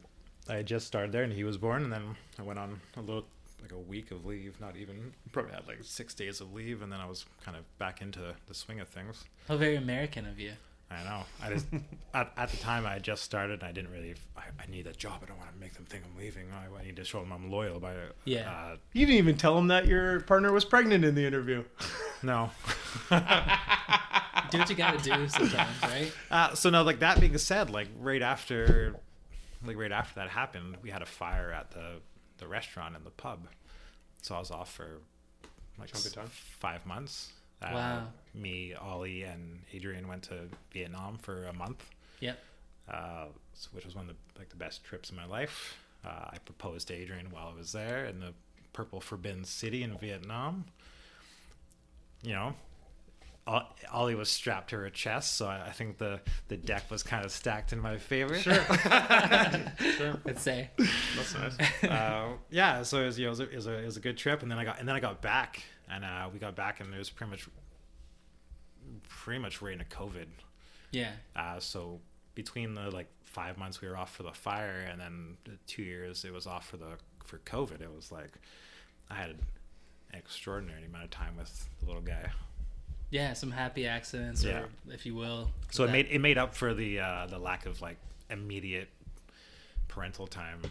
I had just started there, and he was born, and then I went on a little, like a week of leave. Not even probably had like six days of leave, and then I was kind of back into the swing of things. How very American of you. I know. I just at, at the time I had just started, and I didn't really. I, I need a job. I don't want to make them think I'm leaving. I, I need to show them I'm loyal. By Yeah. Uh, You didn't even tell them that your partner was pregnant in the interview. no. Do what you gotta do sometimes, right? Uh, so now, like that being said, like right after, like right after that happened, we had a fire at the the restaurant and the pub. So I was off for like Chunk time. five months. Uh, Wow. Me, Ollie, and Adrian went to Vietnam for a month, Yep. uh, so- which was one of the like the best trips of my life. Uh, I proposed to Adrian while I was there in the Purple Forbidden City in Vietnam. You know, Ollie was strapped to her chest, so I, I think the, the deck was kind of stacked in my favor. Sure. sure. Let's say. That's nice. uh, yeah, so it was, you know, it was, a, it, was a, it was a good trip, and then I got and then I got back, and uh, we got back, and it was pretty much pretty much right into COVID. Yeah. Uh, so between the like five months we were off for the fire, and then the two years it was off for the for COVID, it was like I had an extraordinary amount of time with the little guy. Yeah, some happy accidents, Yeah. or if you will. So it made it made up for the uh, the lack of like immediate parental time,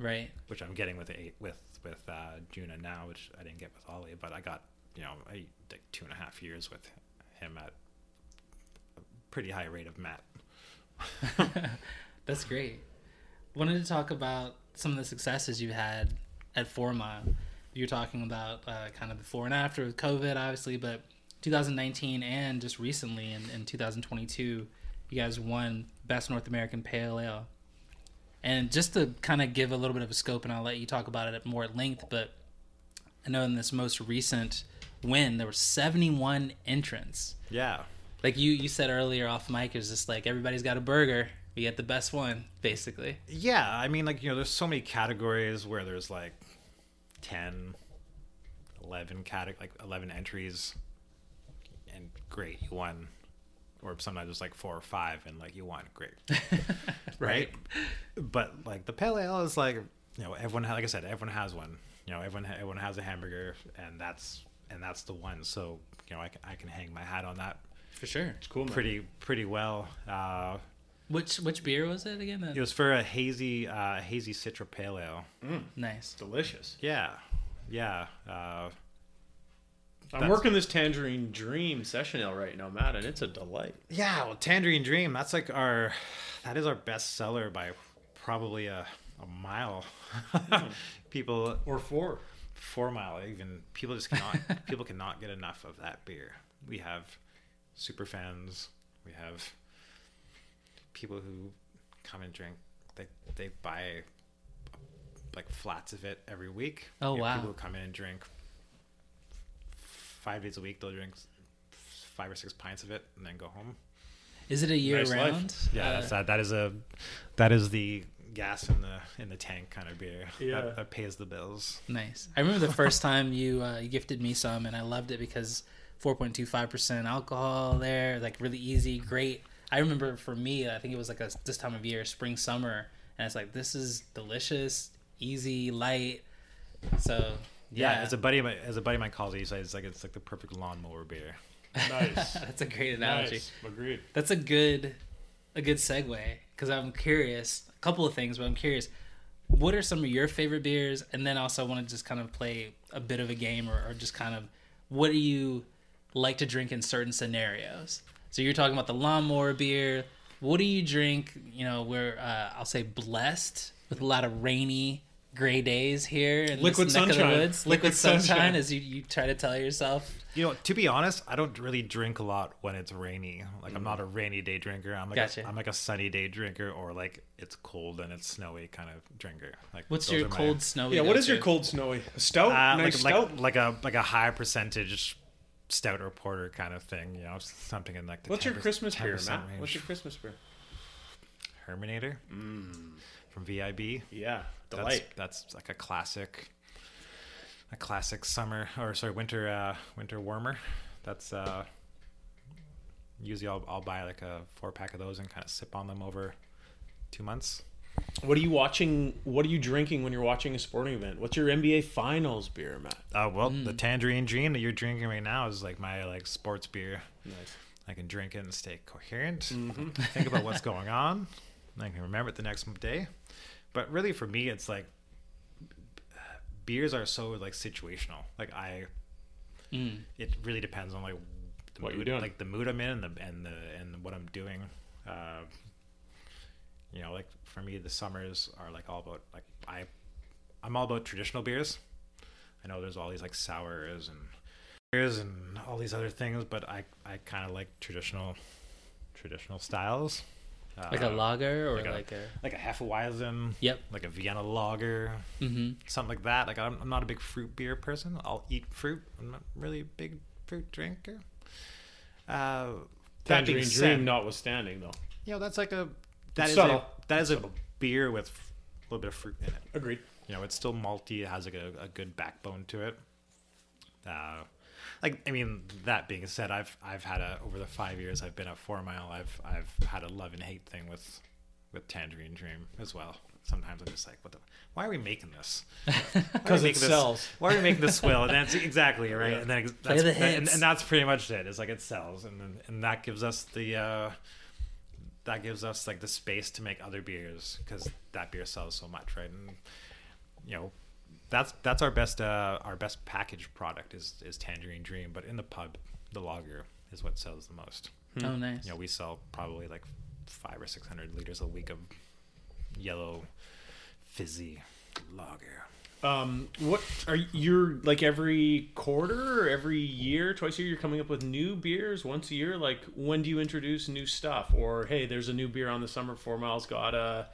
right. which I'm getting with a, with with uh, Juna now, which I didn't get with Ollie, but I got you know like two and a half years with him at a pretty high rate of Matt. That's great. Wanted to talk about some of the successes you had at Four Mile. You're talking about uh, kind of before and after with COVID, obviously, but 2019 and just recently in, in 2022, you guys won Best North American Pale Ale. And just to kind of give a little bit of a scope, and I'll let you talk about it at more at length, but I know in this most recent win, there were 71 entrants. Yeah, like you you said earlier off mic it was just like everybody's got a burger. We get the best one basically. Yeah, I mean, like, you know, there's so many categories where there's like 10, 11 cate- like 11 entries, and great, you won. Or sometimes it's like four or five, and like you won, great, right? But like the pale ale is like, you know, everyone, like I said, everyone has one. You know, everyone, everyone has a hamburger, and that's and that's the one. So you know, I can, I can hang my hat on that for sure It's cool, man. pretty pretty well. Uh, which which beer was it again it was for a hazy uh, hazy citra pale ale. nice delicious. Yeah, yeah. Uh, I'm That's- working this Tangerine Dream session ale right now, Matt, and it's a delight. yeah. Well, Tangerine Dream. That's like our. That is our best seller by probably a a mile. Hmm. people Or four. four mile even people just cannot people cannot get enough of that beer. We have super fans. We have people who come and drink. They they buy like flats of it every week. Oh, You wow. People who come in and drink five days a week. They'll drink five or six pints of it and then go home. is it a year Nice life. round Yeah, Uh, that's that. That is a that is the gas in the in the tank kind of beer. Yeah. that, that pays the bills. nice i remember the first time you uh, gifted me some and i loved it because 4.25% alcohol there like really easy great i remember for me i think it was like a, this time of year spring summer and it's like this is delicious easy light so Yeah, yeah, as a buddy of my as a buddy of mine calls it, he says it's like it's like the perfect lawnmower beer. Nice. that's a great analogy nice. Agreed. That's a good a good segue because I'm curious. A couple of things, but I'm curious. What are some of your favorite beers? And then also I want to just kind of play a bit of a game or, or just kind of what do you like to drink in certain scenarios? So you're talking about the lawnmower beer. What do you drink? You know, where uh, I'll say blessed with a lot of rainy gray days here in Liquid this neck of sunshine. the woods. Liquid Liquid, sunshine, sunshine. as you, you try to tell yourself. You know, to be honest, I don't really drink a lot when it's rainy. Like I'm not a rainy day drinker. I'm like Gotcha. a, I'm like a sunny day drinker, or like it's cold and it's snowy kind of drinker. Like What's those your are my- cold snowy? Yeah, what is your cold snowy? A stout? Uh, nice like, stout? like like a like a high percentage stout or porter kind of thing. You know, something in like the What's your 10% Christmas beer, 10% Matt? range. What's your Christmas beer? Hermannator from VIB. Yeah, That's, delight. that's like a classic, a classic summer or sorry winter uh, winter warmer. That's uh, usually I'll, I'll buy like a four pack of those and kind of sip on them over two months. What are you watching? What are you drinking when you're watching a sporting event? What's your NBA Finals beer, Matt? Uh, well, the Tangerine Dream that you're drinking right now is like my like sports beer. Nice. I can drink it and stay coherent. Think about what's going on. and I can remember it the next day. But really, for me, it's like beers are so like situational. Like I, Mm. it really depends on like the What you're mood, doing. like the mood I'm in, and the and the and what I'm doing. Uh, you know, like for me, the summers are like all about like I, I'm all about traditional beers. I know there's all these like sours and beers and all these other things, but I I kind of like traditional traditional styles. Like a Uh, lager or like like a- a. like a Hefeweizen, Yep. like a Vienna lager, hmm something like that. Like I'm, I'm not a big fruit beer person. I'll eat fruit. I'm not really a big fruit drinker. Uh, that being Tangerine said, Dream, notwithstanding, though. you know that's like a that It's is a that is a beer with a little bit of fruit in it. Agreed. You know, it's still malty. It has like a, a good backbone to it. Uh, like I mean, that being said, I've I've had a over the five years I've been at Four Mile. I've I've had a love and hate thing with with Tangerine Dream as well. Sometimes I'm just like, what the? Why are we making this? Because it sells. Why are we making this swill? And that's exactly right. And then that's, the and, and that's pretty much it. It's like it sells, and then, and that gives us the uh, that gives us like the space to make other beers because that beer sells so much, right? And you know, that's that's our best uh, our best packaged product is is Tangerine Dream. But in the pub, the lager is what sells the most. Oh, nice. You know, we sell probably like five or six hundred liters a week of yellow fizzy lager. Um, what are you're like every quarter every year, twice a year? You're coming up with new beers once a year. Like when do you introduce new stuff? Or hey, there's a new beer on the summer. Four Miles got a,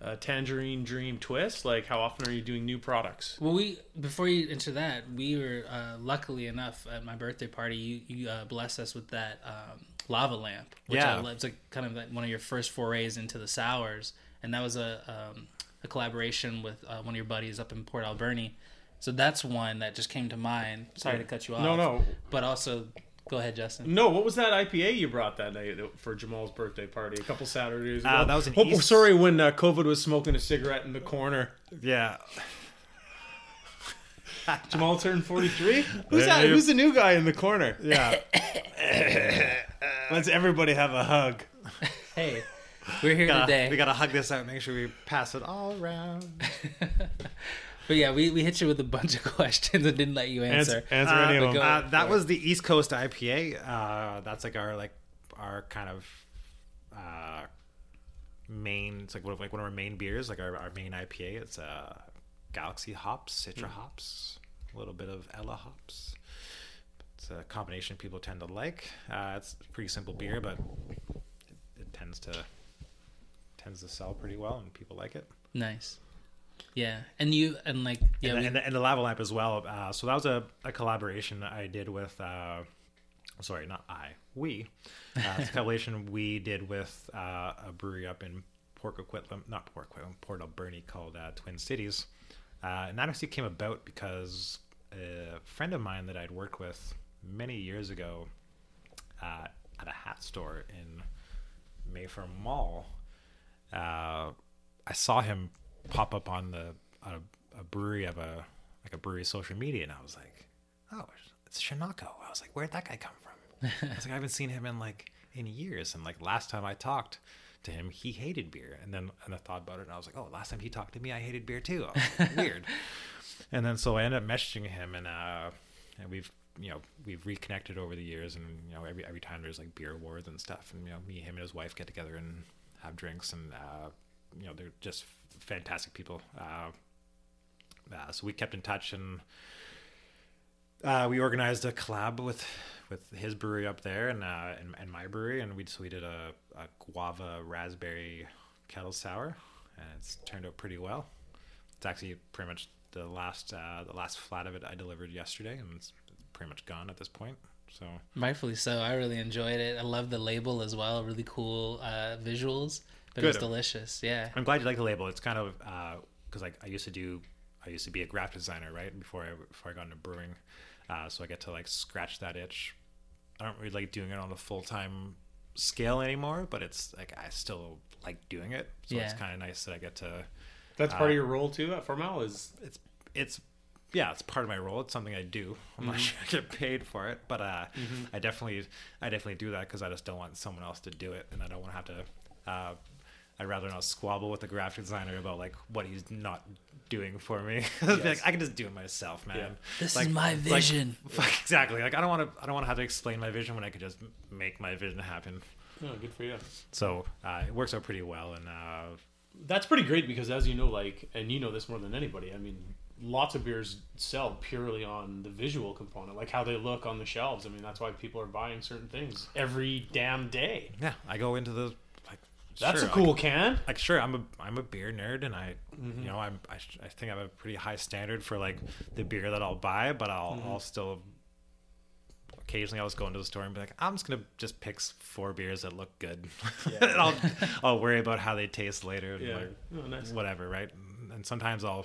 a Tangerine Dream twist. Like how often are you doing new products? Well, we before you enter that, we were uh, luckily enough at my birthday party. You you uh, blessed us with that um, lava lamp, which Yeah. I love. It's like kind of like one of your first forays into the sours, and that was a um, a collaboration with uh, one of your buddies up in Port Alberni. So that's one that just came to mind. Sorry to cut you off. No, no, But also, go ahead, Justin. no. What was that IPA you brought that night for Jamaal's birthday party a couple Saturdays ago? Uh, that was an Oh, East- sorry, when uh, COVID was smoking a cigarette in the corner. Yeah, Jamaal turned 43. Who's Yeah, that? Who's the new guy in the corner? yeah. Let's everybody have a hug. Hey, we're here gotta, today. we gotta hug this out. And make sure we pass it all around. But yeah, we, we hit you with a bunch of questions and didn't let you answer. Answer, answer Uh, any of them. Uh, that was the East Coast IPA. Uh, that's like our like our kind of uh, main. It's like one of like one of our main beers. Like our, our main IPA. It's uh, Galaxy hops, Citra hops, a little bit of Ella hops. It's a combination people tend to like. Uh, it's a pretty simple beer, but it, it tends to tends to sell pretty well, and people like it. Nice. Yeah, and you and like yeah, and, we- the, and, the, and the lava lamp as well. Uh, so that was a, a collaboration that I did with. Uh, sorry, not I. We. Uh, it's a collaboration we did with uh, a brewery up in Port Coquitlam, not Port Coquitlam, Port Alberni called uh, Twin Cities. Uh, and that actually came about because a friend of mine that I'd worked with many years ago uh, at a hat store in Mayfair Mall, uh, I saw him pop up on the on a, a brewery of a like a brewery social media, and I was like, "Oh, it's Shinako." I was like, "Where'd that guy come from?" I was like, "I haven't seen him in like in years." And like last time I talked to him, he hated beer, and then and I thought about it, and I was like, "Oh, last time he talked to me, I hated beer too." Like, Weird. And then so I ended up messaging him, and uh, and we've you know we've reconnected over the years, and you know every every time there's like beer awards and stuff, and you know me, him, and his wife get together and have drinks, and uh, you know they're just fantastic people. Uh, uh, so we kept in touch and uh, we organized a collab with with his brewery up there and uh, and, and my brewery, and we so we did a, a guava raspberry kettle sour, and it's turned out pretty well. It's actually pretty much the last uh, the last flat of it I delivered yesterday, and it's pretty much gone at this point. So Rightfully so. I really enjoyed it. I love the label as well. Really cool uh, visuals. But it was delicious. Yeah. I'm glad you like the label. It's kind of because like I used to do, I used to be a graphic designer, right? Before I before I got into brewing, uh, so I get to like scratch that itch. I don't really like doing it on a full time scale anymore, but it's like I still like doing it. So it's kind of nice that I get to. That's part of your role too at Four Mile. Is It's it's yeah, it's part of my role. It's something I do. I'm not sure I get paid for it, but uh, I definitely I definitely do that because I just don't want someone else to do it, and I don't want to have to. Uh, I'd rather not squabble with the graphic designer about like what he's not doing for me. Be like, I can just do it myself, man. Yeah. This Like- is my like, vision. fuck, exactly. Like I don't want to. I don't want to have to explain my vision when I could just make my vision happen. oh, good for you. So uh, it works out pretty well, and uh, That's pretty great because, as you know, like, and you know this more than anybody. I mean, lots of beers sell purely on the visual component, like how they look on the shelves. I mean, that's why people are buying certain things every damn day. yeah, I go into the like. That's sure, a like- cool can. like sure i'm a i'm a beer nerd and i Mm-hmm. you know i'm I, I think i have a pretty high standard for like the beer that i'll buy but i'll Mm-hmm. i'll still occasionally i'll just go into the store and be like i'm just gonna just pick four beers that look good and i'll i'll worry about how they taste later Yeah. like, Oh, nice. whatever right and sometimes i'll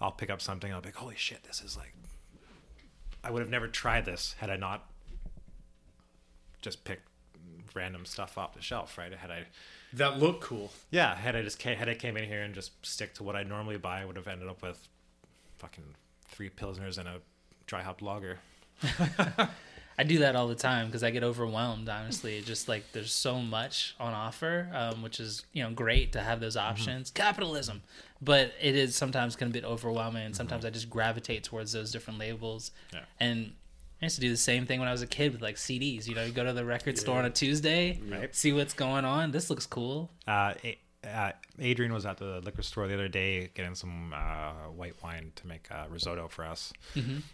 i'll pick up something i'll be like holy shit this is like i would have never tried this had i not just picked random stuff off the shelf right had i That look cool. yeah, had I just came, had I came in here and just stick to what I normally buy, I would have ended up with fucking three pilsners and a dry hop lager. I do that all the time because I get overwhelmed. Honestly, just like there's so much on offer, um, which is you know great to have those options. Capitalism, but it is sometimes can be a bit overwhelming. And sometimes I just gravitate towards those different labels. Yeah. And I used to do the same thing when I was a kid with like CDs. You know, you go to the record store on a Tuesday, Right. see what's going on. This looks cool. Uh, A- uh, Adrian was at the liquor store the other day getting some uh, white wine to make uh, risotto for us,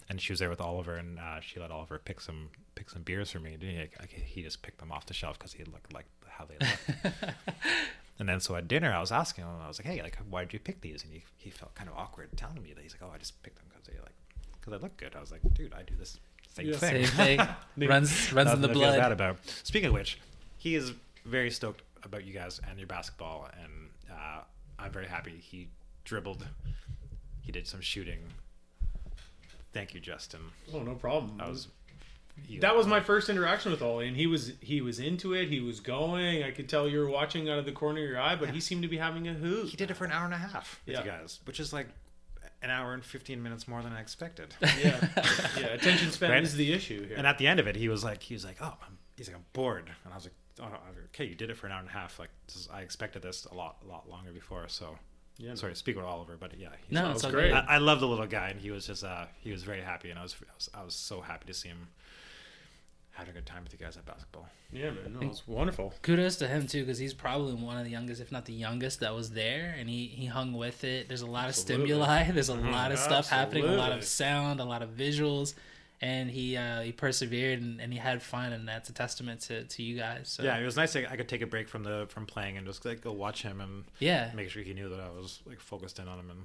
and she was there with Oliver, and uh, she let Oliver pick some pick some beers for me. He, like, he just picked them off the shelf because he looked like how they looked. and then so at dinner, I was asking him, I was like, "Hey, like, why did you pick these?" And he, he felt kind of awkward telling me that. He's like, "Oh, I just picked them because they like because they look good." I was like, "Dude, I do this same Yeah, thing." Same thing runs runs in the Nothing to feel bad blood. about. Speaking of which, he is very stoked about you guys and your basketball, and uh, I'm very happy. He dribbled. He did some shooting. Thank you, Justin. Oh, no problem. That was. he- that was my first interaction with Ollie, and he was he was into it. He was going. I could tell you were watching out of the corner of your eye, but he seemed to be having a hoot. He did it for an hour and a half with Yeah. you guys, which is like an hour and 15 minutes more than I expected. Yeah, yeah. Attention span Right? is the issue here. and at the end of it, he was like, he was like, oh, I'm, he's like, I'm bored, and I was like, oh, no, okay, you did it for an hour and a half. Like, this is, I expected this a lot, a lot longer before. So, Yeah, sorry, speak with Oliver, but yeah, he's, No, it's great. I, I love the little guy, and he was just, uh, he was very happy, and I was, I was, I was so happy to see him having a good time with you guys at basketball. yeah, man. No, it's wonderful. kudos to him too because he's probably one of the youngest if not the youngest that was there and he he hung with it there's a lot Absolutely. of stimuli there's a lot of stuff happening a lot of sound a lot of visuals and he uh he persevered and, and he had fun and that's a testament to to you guys so Yeah, it was nice. That I could take a break from the from playing and just like go watch him and yeah make sure he knew that I was like focused in on him. And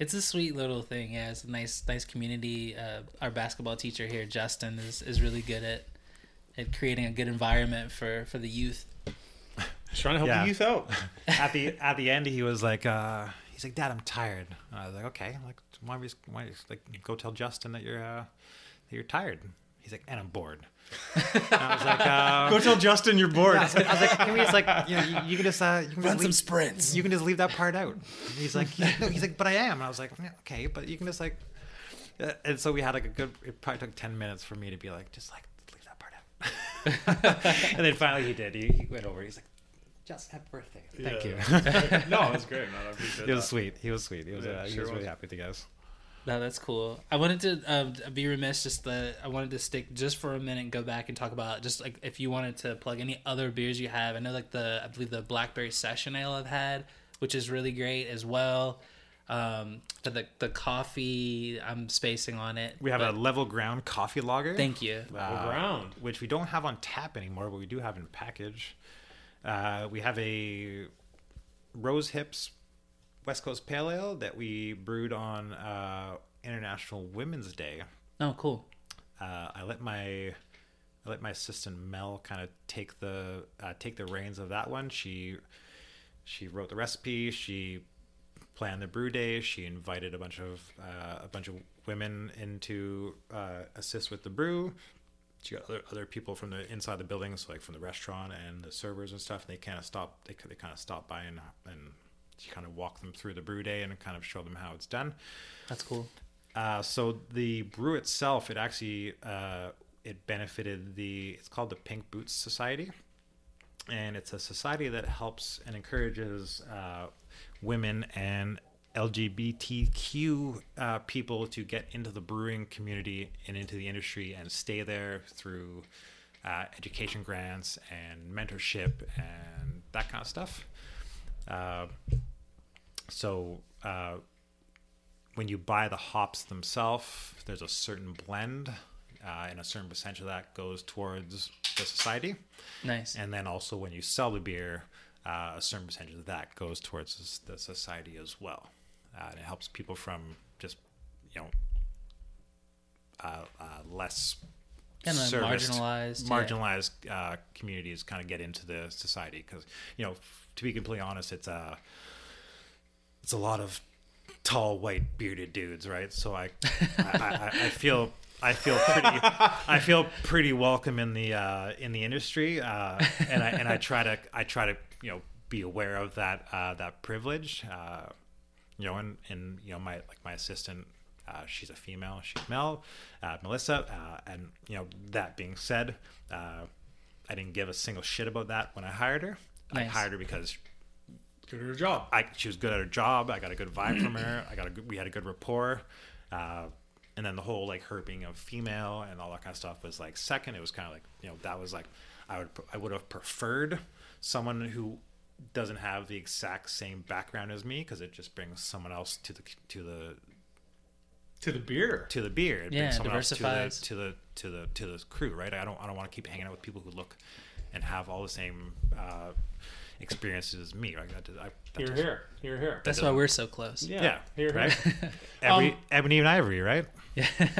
it's a sweet little thing yeah it's a nice nice community uh our basketball teacher here justin is is really good at at creating a good environment for for the youth Just trying to help Yeah. the youth out. at the at the end, he was like, uh, he's like, Dad, I'm tired. And I was like, okay, like why don't we just, why don't you just, like go tell Justin that you're uh, that you're tired. He's like, and I'm bored. And I was like, uh, Go tell Justin you're bored. I was like, I was like, can we just like, you know, you, you can just uh, you can run just some leave, sprints you can just leave that part out. And he's like, he's like, no, he's like, but I am. And I was like, yeah, okay, but you can just like, uh, and so we had like a good. It probably took ten minutes for me to be like, just like leave that part out. and then finally he did. He, he went over. He's like, just happy birthday. Thank you. you. no, was great, man. I appreciate He was that. sweet. He was sweet. He was. Yeah, uh, he sure was really happy with you guys. No, that's cool. I wanted to um, be remiss just that I wanted to stick just for a minute and go back and talk about just like if you wanted to plug any other beers you have. I know like the I believe the Blackberry Session Ale I've had, which is really great as well. Um, for the the coffee, I'm spacing on it. We have a level ground coffee lager. Thank you. uh, ground. which we don't have on tap anymore, but we do have in package. Uh, we have a Rose Hips West Coast Pale Ale that we brewed on uh, International Women's Day. Oh, cool. Uh, I let my I let my assistant Mel kind of take the uh, take the reins of that one. She she wrote the recipe. She planned the brew day. She invited a bunch of uh, a bunch of women in to uh, assist with the brew. She got other, other people from the inside the building, so like from the restaurant and the servers and stuff. And They kind of stopped. They they kind of stopped by and and she kind of walk them through the brew day and kind of show them how it's done. That's cool. Uh, so the brew itself, it actually uh, it benefited the. It's called the Pink Boots Society, and it's a society that helps and encourages uh, women and LGBTQ uh, people to get into the brewing community and into the industry and stay there through uh, education grants and mentorship and that kind of stuff. Uh, so uh, when you buy the hops themselves, there's a certain blend, uh, and a certain percentage of that goes towards the society. Nice. And then also when you sell the beer, uh, a certain percentage of that goes towards the society as well. Uh, and it helps people from just, you know, uh, uh, less Kinda serviced- marginalized, yeah. marginalized uh, communities kind of get into the society because you know, f- to be completely honest, it's a it's a lot of tall, white, bearded dudes, right? So I I, I, I feel. I feel pretty. I feel pretty welcome in the uh, in the industry, uh, and I and I try to I try to you know be aware of that uh, that privilege, uh, you know, and and you know my like my assistant, uh, she's a female, she's Mel, uh, Melissa, uh, and you know that being said, uh, I didn't give a single shit about that when I hired her. I hired her because Good at her job. I she was good at her job. I got a good vibe from her. I got a good, we had a good rapport. Uh, and then the whole like her being a female and all that kind of stuff was like second. It was kind of like you know that was like I would I would have preferred someone who doesn't have the exact same background as me because it just brings someone else to the to the To the beer. to the beer. It Yeah, brings someone else diversifies. to the to the to the to the crew, right? I don't I don't want to keep hanging out with people who look and have all the same uh, experiences as me. Right? That, I, that Here, just- here. Here, here. That's why we're so close. Yeah. Yeah, Here, right. here. Every Um, ebony and ivory, right?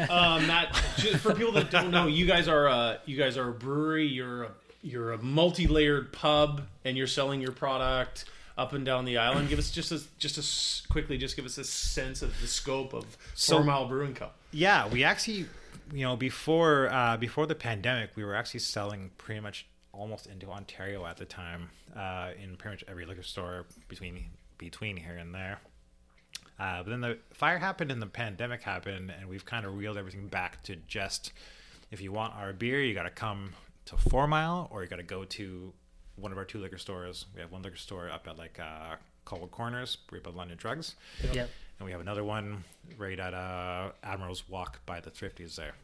um, Matt, just for people that don't know, you guys are a you guys are a brewery. You're a you're a multi-layered pub, and you're selling your product up and down the island. Give us just a just a s- quickly, just give us a sense of the scope of So- Four Mile Brewing Co. Yeah, we actually, you know, before uh, before the pandemic, we were actually selling pretty much almost into Ontario at the time, uh, in pretty much every liquor store between between here and there. Uh, but then the fire happened and the pandemic happened, and we've kind of reeled everything back to just if you want our beer, you got to come to Four Mile, or you got to go to one of our two liquor stores. We have one liquor store up at like uh, Colwood Corners, right by London Drugs. Yep. And we have another one right at uh, Admiral's Walk by the Thrifties there.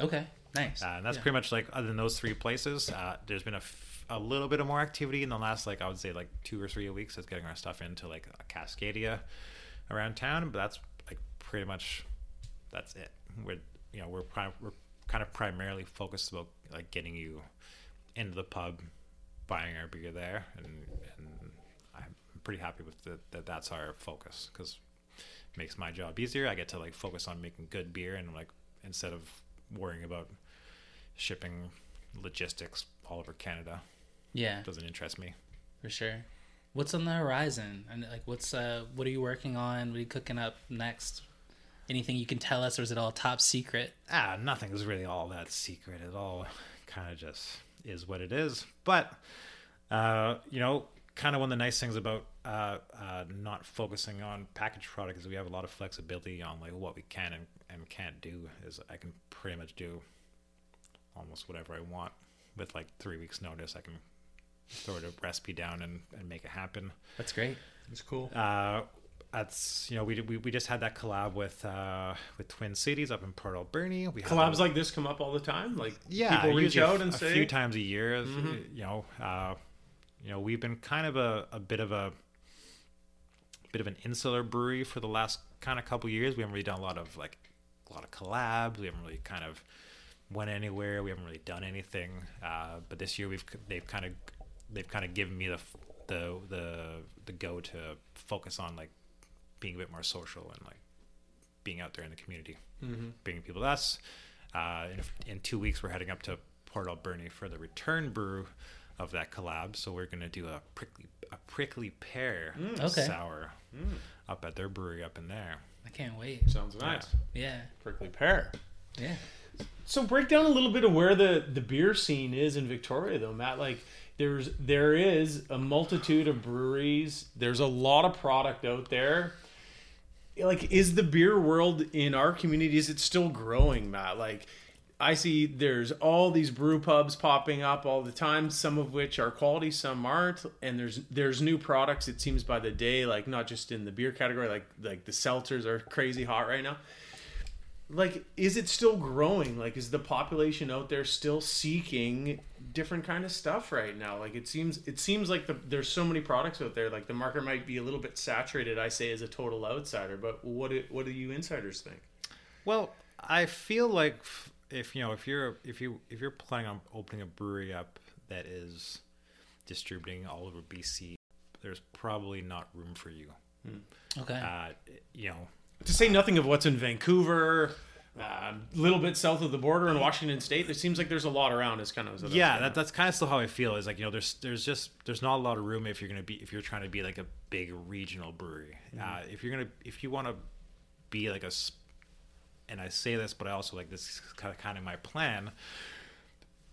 Okay. Nice. Uh, and that's Yeah. pretty much like, other than those three places, uh, there's been a, f- a little bit of more activity in the last, like, I would say, like two or three weeks of getting our stuff into, like, a Cascadia around town. But that's, like, pretty much, that's it. We're, you know, we're, pri- we're kind of primarily focused about, like, getting you into the pub, buying our beer there. And, and I'm pretty happy with the, that that's our focus because makes my job easier. I get to like focus on making good beer and like instead of worrying about shipping logistics all over Canada. yeah, Doesn't interest me. for sure. What's on the horizon? And like, what's uh, what are you working on? What are you cooking up next? Anything you can tell us, or is it all top secret? Ah, nothing is really all that secret. It all kind of just is what it is. But uh, you know, kind of one of the nice things about uh, uh, not focusing on packaged product is we have a lot of flexibility on like what we can and, and can't do. Is I can pretty much do almost whatever I want with like three weeks notice. I can throw the recipe down and, and make it happen. That's great. That's cool. Uh, that's you know we, we we just had that collab with uh, with Twin Cities up in Port Alberni. We had Collabs a- like this come up all the time. Like yeah, people reach out f- and a say, few times a year. if, You know, uh, you know, we've been kind of a, a bit of a bit of an insular brewery for the last kind of couple years. We haven't really done a lot of like a lot of collabs. We haven't really kind of went anywhere. We haven't really done anything. Uh, but this year we've they've kind of they've kind of given me the the the the go to focus on like being a bit more social and like being out there in the community, bringing people to us. Uh, in, in two weeks, we're heading up to Port Alberni for the return brew of that collab. So we're gonna do a prickly a prickly pear Okay. sour up at their brewery up in there. I can't wait. Sounds nice. Yeah. Prickly pear. Yeah. So break down a little bit of where the the beer scene is in Victoria, though, Matt. Like there's there is a multitude of breweries. There's a lot of product out there. Like, is the beer world in our community is it still growing, Matt? Like, I see there's all these brew pubs popping up all the time. Some of which are quality, some aren't. And there's there's new products. It seems by the day, like not just in the beer category, like like the seltzers are crazy hot right now like is it still growing like is the population out there still seeking different kind of stuff right now like it seems it seems like the, there's so many products out there like the market might be a little bit saturated i say as a total outsider but what do, what do you insiders think Well, I feel like if you know if you're if you if you're planning on opening a brewery up that is distributing all over BC, there's probably not room for you. Okay. Uh, you know, to say nothing of what's in vancouver a little bit south of the border in washington state it seems like there's a lot around is kind of yeah, that, that's kind of still how I feel. Is like you know, there's there's just there's not a lot of room if you're gonna be if you're trying to be like a big regional brewery. Mm-hmm. Uh, if you're gonna if you want to be like a and I say this, but I also like this is kind of kind of my plan.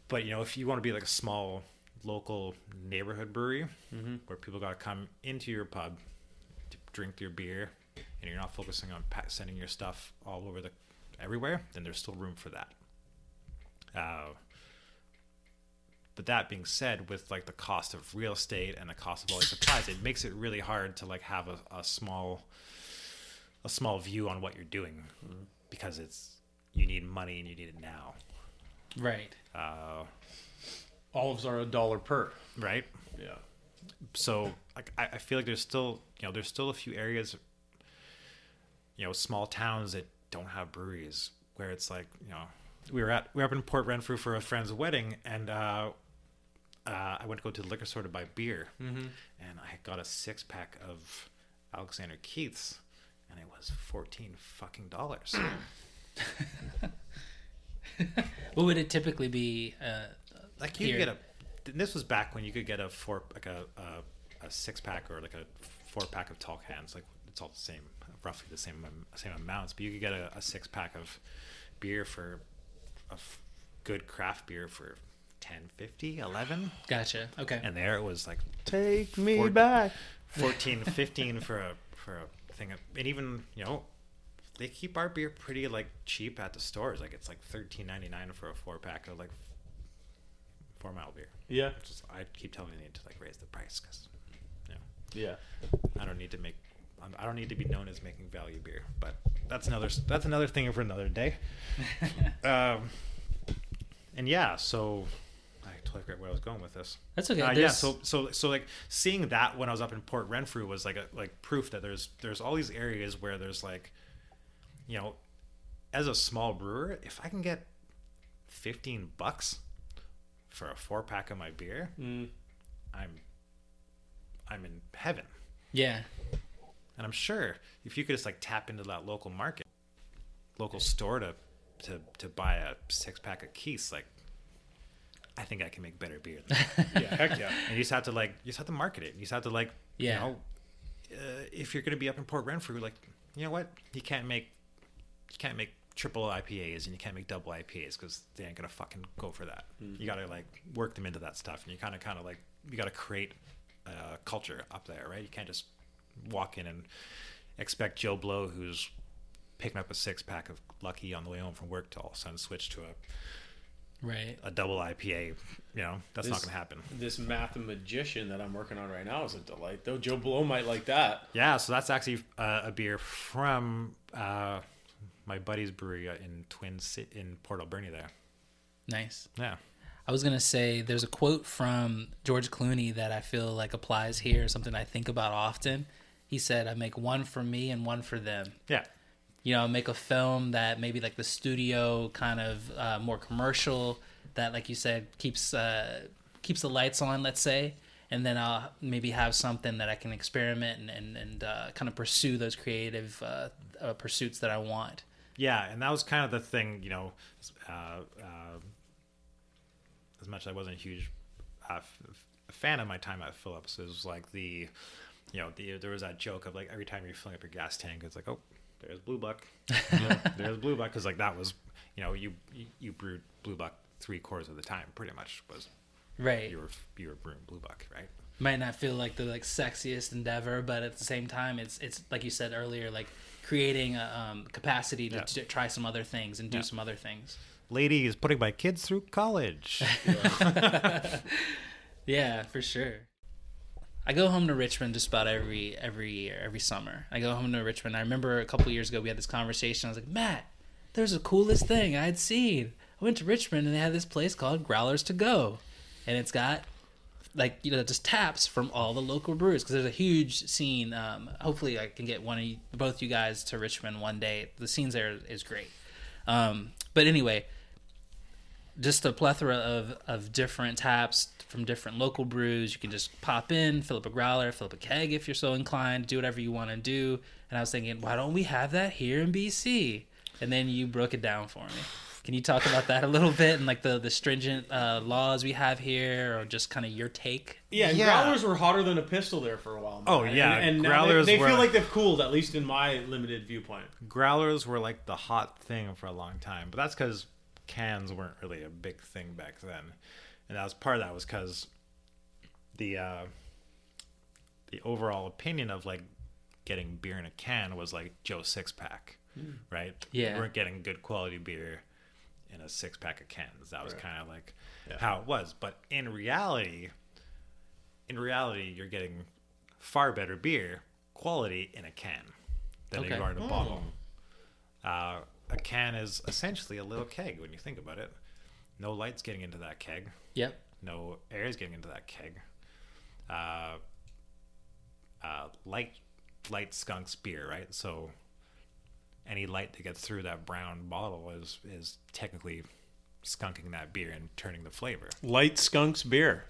But you know, if you want to be like a small local neighborhood brewery mm-hmm. where people got to come into your pub to drink your beer, and you're not focusing on sending your stuff all over the everywhere, then there's still room for that. Uh, but that being said, with like the cost of real estate and the cost of all these supplies, it makes it really hard to like have a, a small a small view on what you're doing because it's you need money and you need it now. right. Uh, olives are a dollar per right? yeah so like I, I feel like there's still you know there's still a few areas you know small towns that don't have breweries where it's like you know we were at we were up in Port Renfrew for a friend's wedding and uh, uh, I went to go to the liquor store to buy beer and I got a six pack of Alexander Keith's and it was fourteen fucking dollars. What would it typically be? Uh, like you could get a this was back when you could get a four like a a, a six pack or like a four pack of tall cans like it's all the same roughly the same same amounts but you could get a, a six pack of beer for a f- good craft beer for 10 50 11 gotcha. Okay. and there it was like take me Four- back. 14 15 for a for a thing of, and even you know they keep our beer pretty like cheap at the stores. Like it's like 13.99 for a four pack of like four mile beer. Yeah. Which is, I keep telling them to like raise the price because you know. Yeah. I don't need to make I'm- I don't need to be known as making value beer, but that's another that's another thing for another day. um, and yeah, so I totally forget where I was going with this. That's okay. Uh, yeah, so so so like seeing that when I was up in Port Renfrew was like a like proof that there's there's all these areas where there's like, you know, as a small brewer, if I can get fifteen bucks for a four pack of my beer, Mm. I'm I'm in heaven. Yeah. And I'm sure if you could just like tap into that local market, local store to to to buy a six pack of Keiths, like I think I can make better beer. Than that. yeah heck yeah and you just have to like you just have to market it. You just have to like Yeah. you know uh, if you're gonna be up in Port Renfrew, like you know what you can't make you can't make triple IPAs and you can't make double IPAs because they ain't gonna fucking go for that. You gotta like work them into that stuff, and you kind of kind of like you gotta create a culture up there, right? You can't just walk in and expect Joe Blow, who's picking up a six pack of Lucky on the way home from work, to all of a sudden switch to a, Right. a double IPA. You know, that's not gonna happen. this math magician that I'm working on right now is a delight. Though Joe Blow might like that. Yeah, so that's actually uh, a beer from uh, my buddy's brewery uh, in Twin City in Port Alberni. There, Nice. yeah. I was gonna say there's a quote from George Clooney that I feel like applies here, something I think about often, he said I make one for me and one for them. Yeah. You know, make a film that maybe like the studio kind of uh, more commercial that, like you said, keeps uh, keeps the lights on. Let's say, and then I'll maybe have something that I can experiment and and, and uh, kind of pursue those creative uh, uh, pursuits that I want. Yeah, and that was kind of the thing, you know. Uh, uh, as much as I wasn't a huge uh, f- f- fan of my time at Phillips, it was like the, you know, the, there was that joke of like every time you're filling up your gas tank, it's like, oh, there's Blue Buck, Yeah, there's Blue Buck, because like that was, you know, you you- brewed Blue Buck three quarters of the time, pretty much was Right. you were you were brewing Blue Buck, right? might not feel like the like sexiest endeavor, but at the same time, it's it's like you said earlier, like creating a um, capacity to, Yeah. try some other things and do Yeah. some other things. Lady is putting my kids through college. Yeah, for sure. I go home to Richmond just about every every year, every summer. I go home to Richmond. I remember a couple years ago we had this conversation. I was like, Matt, there's the coolest thing I'd seen. I went to Richmond and they had this place called Growlers to Go, and it's got like you know just taps from all the local brews because there's a huge scene. Um, hopefully, I can get one of you, both you guys to Richmond one day. The scenes there is great. Um, but anyway, just a plethora of, of different taps from different local brews. You can just pop in, fill up a growler, fill up a keg if you're so inclined, do whatever you want to do. And I was thinking, why don't we have that here in BC? And then you broke it down for me. Can you talk about that a little bit and like the, the stringent uh, laws we have here or just kind of your take? Yeah, Yeah. growlers were hotter than a pistol there for a while. Oh, yeah, and, and now growlers they, they were- feel like they've cooled, at least in my limited viewpoint. growlers were like the hot thing for a long time, but that's because cans weren't really a big thing back then, and that was part of that was because the uh, the overall opinion of like getting beer in a can was like Joe six pack, right? Yeah. you weren't getting good quality beer in a six pack of cans. That was kind of like Yeah. how it was, but in reality, in reality, you're getting far better beer quality in a can than Okay. you are in a bottle. Uh, a can is essentially a little keg when you think about it. No light's getting into that keg. Yep. No air is getting into that keg. Uh, uh, light, light skunks beer, right? So any light that gets through that brown bottle is is technically skunking that beer and turning the flavor, Light skunks beer.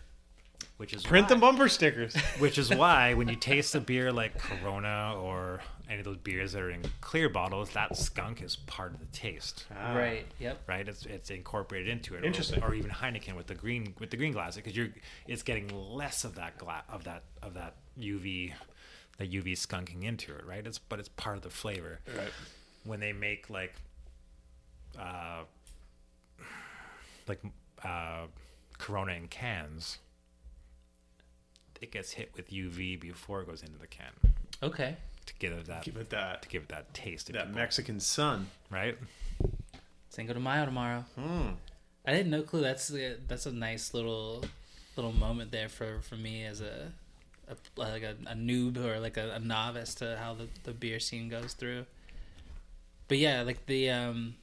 Which is Print why- the bumper stickers. which is why when you taste a beer like Corona or any of those beers that are in clear bottles, that skunk is part of the taste, Right. Yep. right? It's it's incorporated into it. Or- Interesting. Or, even Heineken with the green with the green glass, because you're it's getting less of that gla- of that of that UV, the UV skunking into it, right? It's but it's part of the flavor. Right. When they make like, uh, like uh, Corona in cans. It gets hit with UV before it goes into the can Okay. to give it that Give it that to give it that taste, if that you will, Mexican sun. right? Cinco de Mayo tomorrow. Hmm. I had no clue. That's a, that's a nice little little moment there for, for me as a, a like a, a noob or like a, a novice to how the, the beer scene goes through. But yeah, like the um,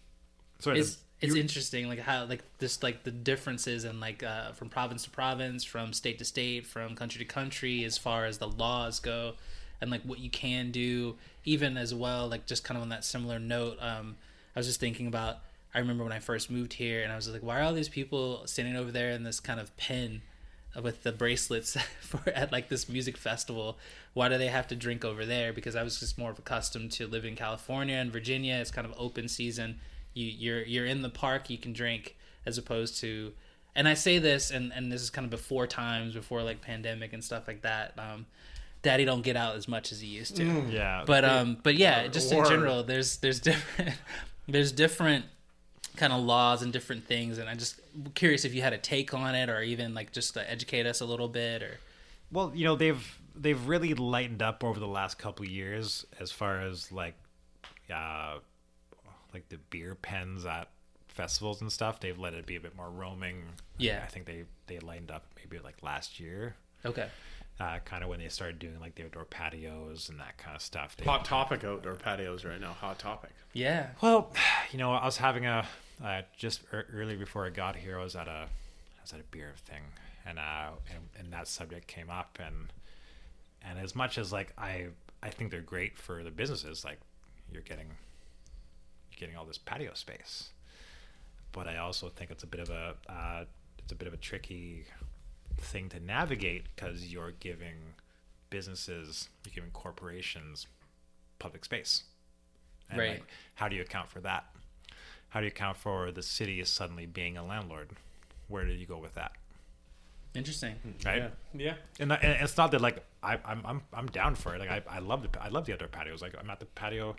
So it's it's you- interesting like how like just like the differences and like uh, from province to province, from state to state, from country to country, as far as the laws go, and like what you can do, even as well. Like just kind of on that similar note, um, I was just thinking about. I remember when I first moved here, and I was like, "Why are all these people standing over there in this kind of pen with the bracelets for at like this music festival? Why do they have to drink over there?" Because I was just more accustomed to living in California and Virginia. It's kind of open season. You you're you're in the park, you can drink, as opposed to. And I say this, and and this is kind of before times, before like pandemic and stuff like that. Um, Daddy don't get out as much as he used to yeah, but um but yeah just in general there's there's different there's different kind of laws and different things and I'm just curious if you had a take on it or even like just to educate us a little bit or well, you know they've they've really lightened up over the last couple of years as far as like, uh, like the beer pens at festivals and stuff. They've let it be a bit more roaming. Yeah. I think they they lightened up maybe like last year. okay Uh, kind of when they started doing like the outdoor patios and that kind of stuff. They, Hot topic outdoor patios right now. Hot topic. yeah Well, you know, I was having a uh, just ear early before I got here. I was at a I was at a beer thing, and uh, and, and that subject came up, and and as much as like I I think they're great for the businesses. Like you're getting you're getting all this patio space, but I also think it's a bit of a uh, it's a bit of a tricky thing to navigate because you're giving businesses, you're giving corporations public space. And Right. like, how do you account for that? How do you account for the city is suddenly being a landlord? Where do you go with that? Interesting. Right. Yeah. Yeah. And, and it's not that like I, I'm I'm I'm down for it. Like I, I love the I love the outdoor patios. Like I'm at the patio.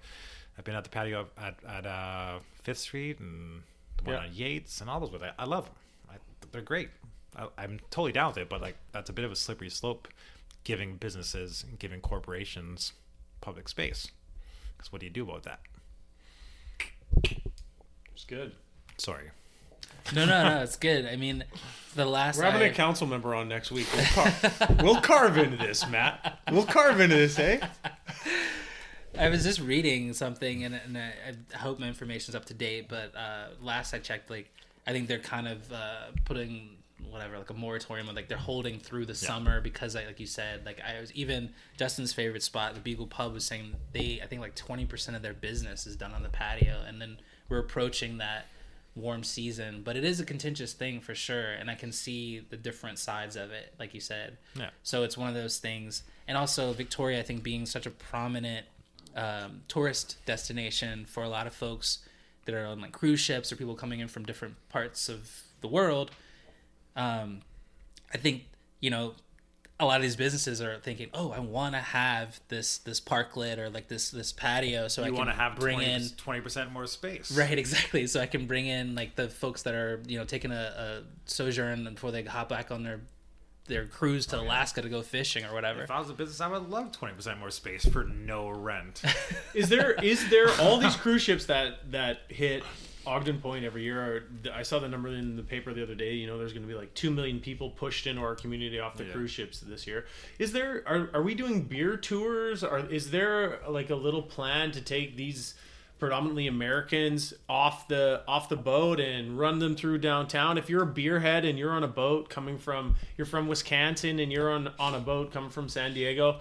I've been at the patio at at uh, Fifth Street and the one Yeah. on Yates and all those. With I, I love them. I, they're great. I, I'm totally down with it. But like that's a bit of a slippery slope, giving businesses and giving corporations public space. Because what do you do about that? It's good. Sorry. No, no, no. It's good. I mean, the last We're having I- a council member on next week. We'll, car- we'll carve into this, Matt. We'll carve into this, eh? I was just reading something, and, and I, I hope my information's up to date. But uh, last I checked, like I think they're kind of uh, putting whatever, like a moratorium, on, like they're holding through the summer because, I, like you said, like I was even Justin's favorite spot, the Beagle Pub, was saying they, I think like twenty percent of their business is done on the patio, and then we're approaching that warm season. But it is a contentious thing for sure, and I can see the different sides of it, like you said. Yeah. So it's one of those things. And also Victoria, I think being such a prominent um, tourist destination for a lot of folks that are on like cruise ships or people coming in from different parts of the world. Um, I think you know a lot of these businesses are thinking, oh, I want to have this this parklet or like this this patio, so I You can want to have bring 20, in 20% more space. Right, exactly. So I can bring in like the folks that are you know taking a, a sojourn before they hop back on their their cruise to oh, Alaska to go fishing or whatever. If I was a business, I would love 20% more space for no rent. Is there is there all these cruise ships that that hit Ogden Point every year? Are, I saw the number in the paper the other day. You know, there's going to be like two million people pushed into our community off the Yeah. cruise ships this year. Is there are are we doing beer tours? Or is there like a little plan to take these? Predominantly Americans off the off the boat and run them through downtown. If you're a beerhead and you're on a boat coming from you're from Wisconsin and you're on on a boat coming from San Diego,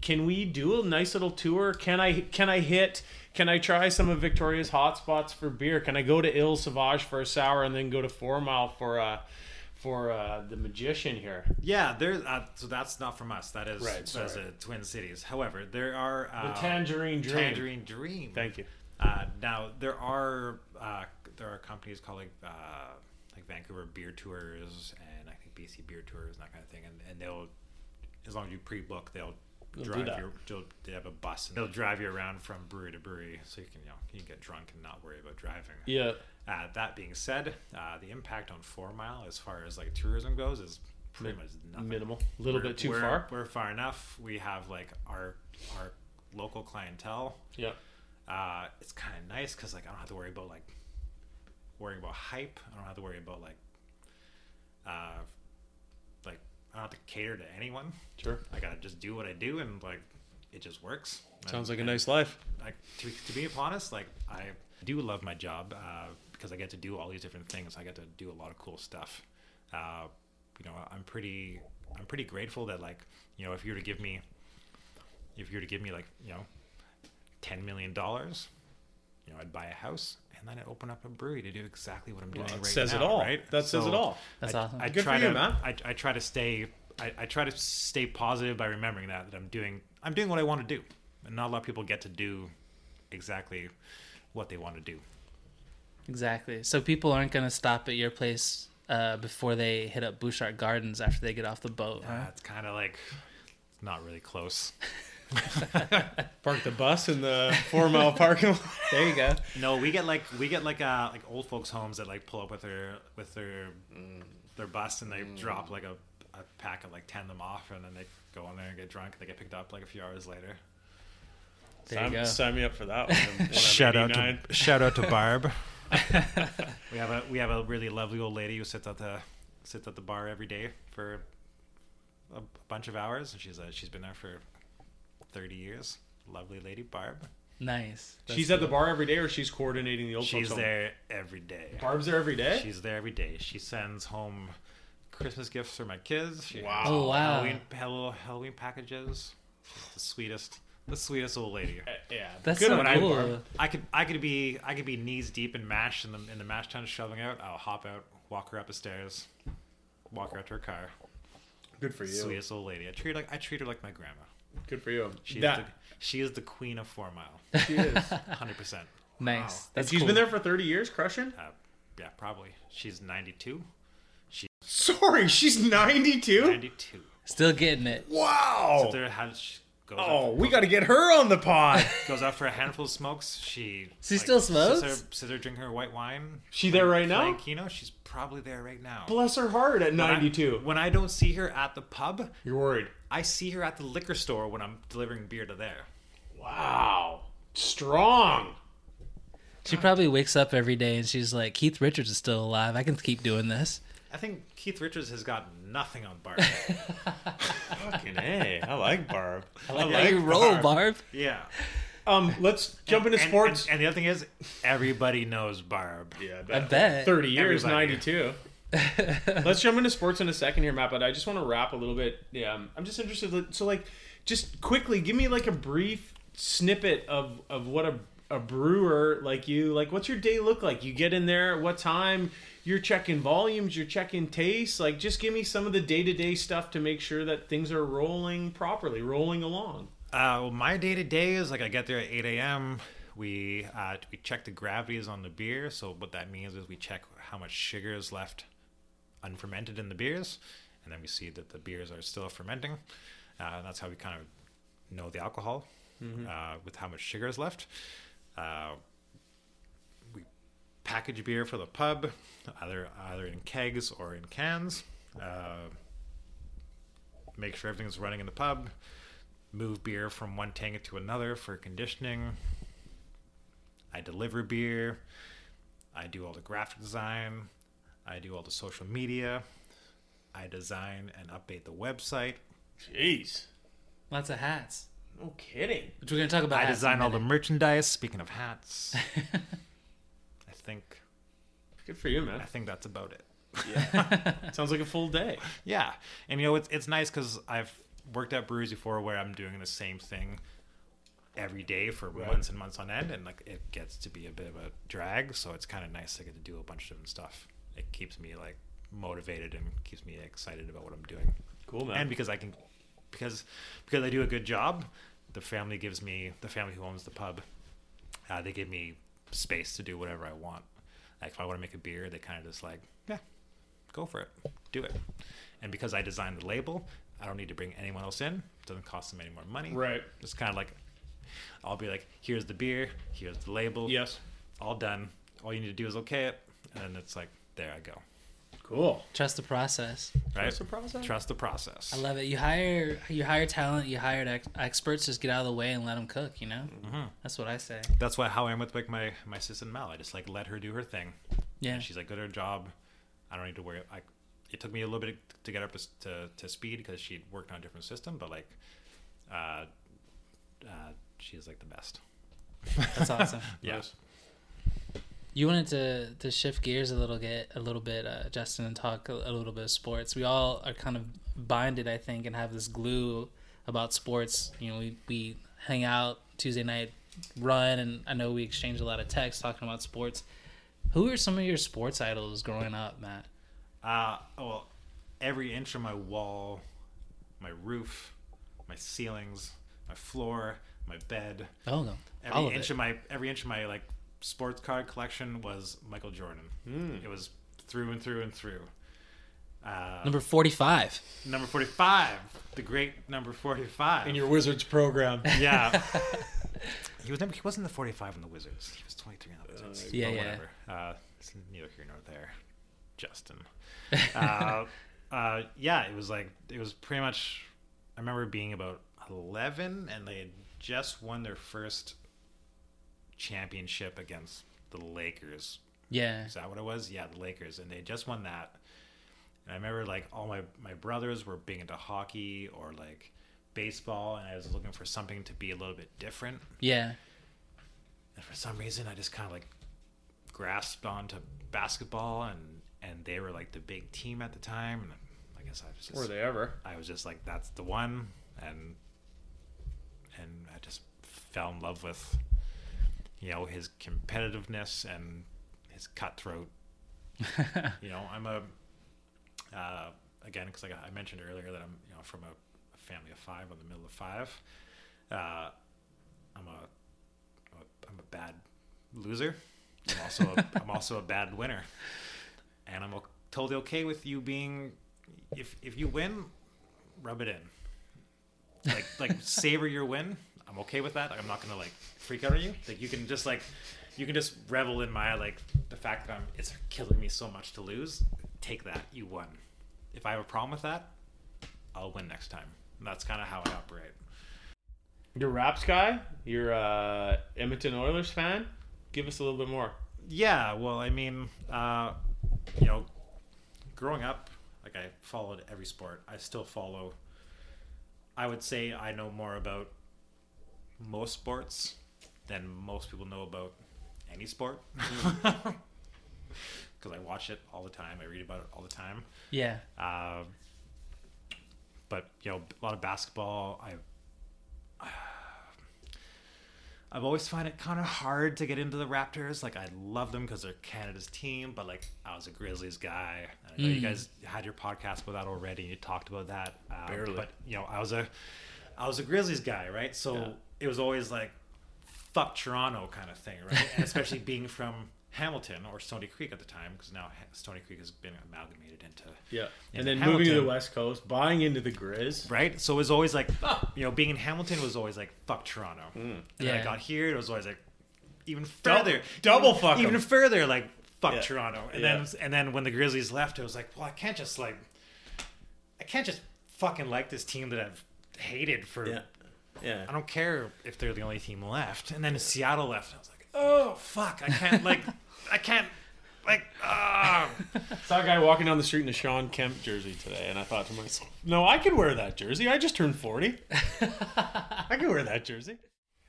can we do a nice little tour? Can I can I hit can I try some of Victoria's hot spots for beer? Can I go to Île Sauvage for a sour and then go to Four Mile for uh for uh, the magician here? Yeah, there's uh, so that's not from us. That is Right, that's uh, Twin Cities. However, there are uh, The Tangerine Dream. Tangerine Dream. Thank you. Uh, now there are uh, there are companies called like uh, like Vancouver Beer Tours and I think BC Beer Tours and that kind of thing, and, and they'll as long as you pre-book, they'll do drive you. They'll, they have a bus and they'll drive you around from brewery to brewery, so you can you know you can get drunk and not worry about driving. Yeah. Uh, that being said, uh, the impact on Four Mile as far as like tourism goes is pretty much nothing. Minimal. A little We're- bit too we're- far. We're far enough. We have like our our local clientele. Yeah. Uh, it's kind of nice because like I don't have to worry about like worrying about hype. I don't have to worry about like uh, like I don't have to cater to anyone. Sure. I gotta just do what I do and like it just works. Sounds And- like a nice life. like to, to be honest, like I do love my job uh, because I get to do all these different things. I get to do a lot of cool stuff. Uh, you know, I'm pretty I'm pretty grateful that like you know if you were to give me if you were to give me like you know ten million dollars, you know I'd buy a house and then I'd open up a brewery to do exactly what I'm doing that right says it now. all. Right? That says it all. That's I, awesome. I Good try for you, to, man. I, I try to stay. I, I try to stay positive by remembering that that I'm doing. I'm doing what I want to do, and not a lot of people get to do exactly what they want to do. Exactly. So people aren't going to stop at your place uh, before they hit up Butchart Gardens after they get off the boat. Uh, Huh? it's kind of like not really close. Park the bus in the Four Mile parking lot. There you go. No, we get like we get like uh like old folks homes that like pull up with their with their their bus and they drop like a, a pack of like ten of them off and then they go in there and get drunk and they get picked up like a few hours later. There you sign, go. sign me up for that one. when Shout out to shout out to Barb. we have a we have a really lovely old lady who sits at the sits at the bar every day for a bunch of hours, and she's uh, she's been there for thirty years. Lovely lady, Barb. Nice. That's She's at the bar every day, or she's coordinating the old She's folks home? there every day. Barb's there every day. She's there every day. She sends home Christmas gifts for my kids. She Wow. Oh, wow. Halloween, hello, Halloween packages. She's the sweetest, the sweetest old lady. Eh, yeah, That's good so one, cool. Barb. I could I could be I could be knees deep in mash in the in the mash tun shoving out. I'll hop out, walk her up the stairs, walk her out to her car. Good for you. Sweetest old lady. I treat her like I treat her like my grandma. Good for you. She's that the, she is the queen of Four Mile. she is. Hundred percent. Nice. and That's she's cool. been there for thirty years, crushing. Uh, yeah, probably. She's ninety two. Sorry, she's ninety-two. Ninety two. Still getting it. Wow. So there has she goes Oh, out, we got to get her on the pod. goes out for a handful of smokes. She She still smokes? Sits there, sits there drinking her white wine. She there right now? Playing Keno. She's probably there right now. Bless her heart at When ninety-two. When I don't see her at the pub, You're worried. I see her at the liquor store when I'm delivering beer to there. Wow. Strong. She probably wakes up every day and she's like, Keith Richards is still alive. I can keep doing this. I think Keith Richards has got nothing on Barb. Fucking a. I like Barb. I like you roll, Barb. yeah. Um, let's jump into And- sports. And, and the other thing is, everybody knows Barb. yeah, I bet. Thirty years, Everybody. ninety-two. Let's jump into sports in a second here, Matt. But I just want to wrap a little bit. Yeah, um, I'm just interested. So, like, just quickly, give me like a brief snippet of of what a a brewer like you like. What's your day look like? You get in there at what time? You're checking volumes. You're checking tastes. Like, just give me some of the day to day stuff to make sure that things are rolling properly, rolling along. Uh, well, my day to day is like I get there at 8 a.m. We uh, we check the gravities on the beer. So what that means is we check how much sugar is left unfermented in the beers, and then we see that the beers are still fermenting. Uh, that's how we kind of know the alcohol uh, with how much sugar is left. Uh, package beer for the pub, either either in kegs or in cans. Uh, make sure everything's running in the pub move beer from one tank to another for conditioning. I deliver beer. I do all the graphic design. I do all the social media. I design and update the website. Jeez, Lots of hats. no kidding. Which we're going to talk about. I hats in a design all the merchandise. Speaking of hats, I think Good for you, man. I think that's about it. Yeah, sounds like a full day. Yeah, and you know it's it's nice because I've worked at breweries before where I'm doing the same thing every day for months and months on end, and like it gets to be a bit of a drag. So it's kind of nice to get to do a bunch of different stuff. It keeps me like motivated and keeps me excited about what I'm doing. Cool, man. And because I can, because because I do a good job, the family gives me the family who owns the pub. Uh, they give me space to do whatever I want. Like if I want to make a beer, they kind of just like, yeah, go for it, do it. And because I designed the label, I don't need to bring anyone else in. It doesn't cost them any more money. Right. It's kind of like, I'll be like, here's the beer, here's the label. Yes. All done. All you need to do is okay it, and then it's like, there I go. Cool. Trust the process. Right. Trust the process? Trust the process. I love it. You hire you hire talent. You hired ex- experts. Just get out of the way and let them cook. You know. Mm-hmm. That's what I say. That's why how I am with like my my assistant Mel. I just like let her do her thing. Yeah. She's like good at her job. I don't need to worry. I, it took me a little bit to get up to to, to speed because she'd worked on a different system, but like, uh, uh, she's like the best. That's awesome. Yeah. You wanted to to shift gears a little bit, a little bit, uh, Justin, and talk a, a little bit of sports. We all are kind of binded, I think, and have this glue about sports. You know, we we hang out Tuesday night, run, and I know we exchange a lot of texts talking about sports. Who are some of your sports idols growing up, Matt? Uh, well, every inch of my wall, my roof, my ceilings, my floor, my bed, Oh no, every all inch of my every inch of my like sports card collection was Michael Jordan. It was through and through and through. Uh, Number forty-five. number forty-five, the great number forty-five. In your Wizards program. yeah, he was never. He wasn't the forty-five in the Wizards. He was twenty-three in the Wizards. yeah, yeah. whatever. Uh, it's neither here nor there. Justin. uh, uh, yeah, it was like it was pretty much. I remember being about eleven, and they had just won their first championship against the Lakers. Yeah, Is that what it was? Yeah, the Lakers, and they just won that. And I remember like all my my brothers were big into hockey or like baseball, and I was looking for something to be a little bit different. yeah. And for some reason, I just kind of like grasped onto basketball, and and they were like the big team at the time. And I guess I was just Were they ever? I was just like, that's the one, and and I just fell in love with you know his competitiveness and his cutthroat. you know, I'm a uh, again because like I mentioned earlier that I'm you know from a, a family of five, I'm the middle of five. Uh, I'm a, I'm a bad loser. I'm also a, I'm also a bad winner, and I'm totally okay with you being if if you win, rub it in. Like like savor your win. I'm okay with that. I'm not gonna like freak out on you. Like you can just like you can just revel in my like the fact that I'm it's killing me so much to lose. Take that. You won. If I have a problem with that, I'll win next time. And that's kind of how I operate. You're Raps guy. You're a Edmonton Oilers fan. Give us a little bit more. Yeah, well, I mean, uh, you know, growing up, like I followed every sport. I still follow. I would say I know more about most sports than most people know about any sport. Because I watch it all the time. I read about it all the time. Yeah. Uh, but you know, a lot of basketball. I I've always find it kind of hard to get into the Raptors. Like I love them because they're Canada's team, but like I was a Grizzlies guy. I know you guys had your podcast about that already. and You talked about that. Uh, Barely. but you know, I was a I was a Grizzlies guy, right? So Yeah. It was always like fuck Toronto kind of thing, right? and especially being from Hamilton or Stoney Creek at the time, because now Stoney Creek has been amalgamated into Yeah. Yeah, And then Hamilton. moving to the West Coast, buying into the Grizz. right? So it was always like, you know, being in Hamilton was always like, fuck Toronto. Hmm. And then I got here, it was always like, even further, double even, fuck 'em. even further, like fuck Yeah. Toronto. And Yeah. then and then when the Grizzlies left, it was like, well, I can't just like, I can't just fucking like this team that I've hated for. Yeah. Yeah. I don't care if they're the only team left. And then Seattle left, and I was like, oh fuck, I can't like, I can't like, ah. Saw a guy walking down the street in a Shawn Kemp jersey today, and I thought to myself, "No, I could wear that jersey. I just turned forty. I could wear that jersey."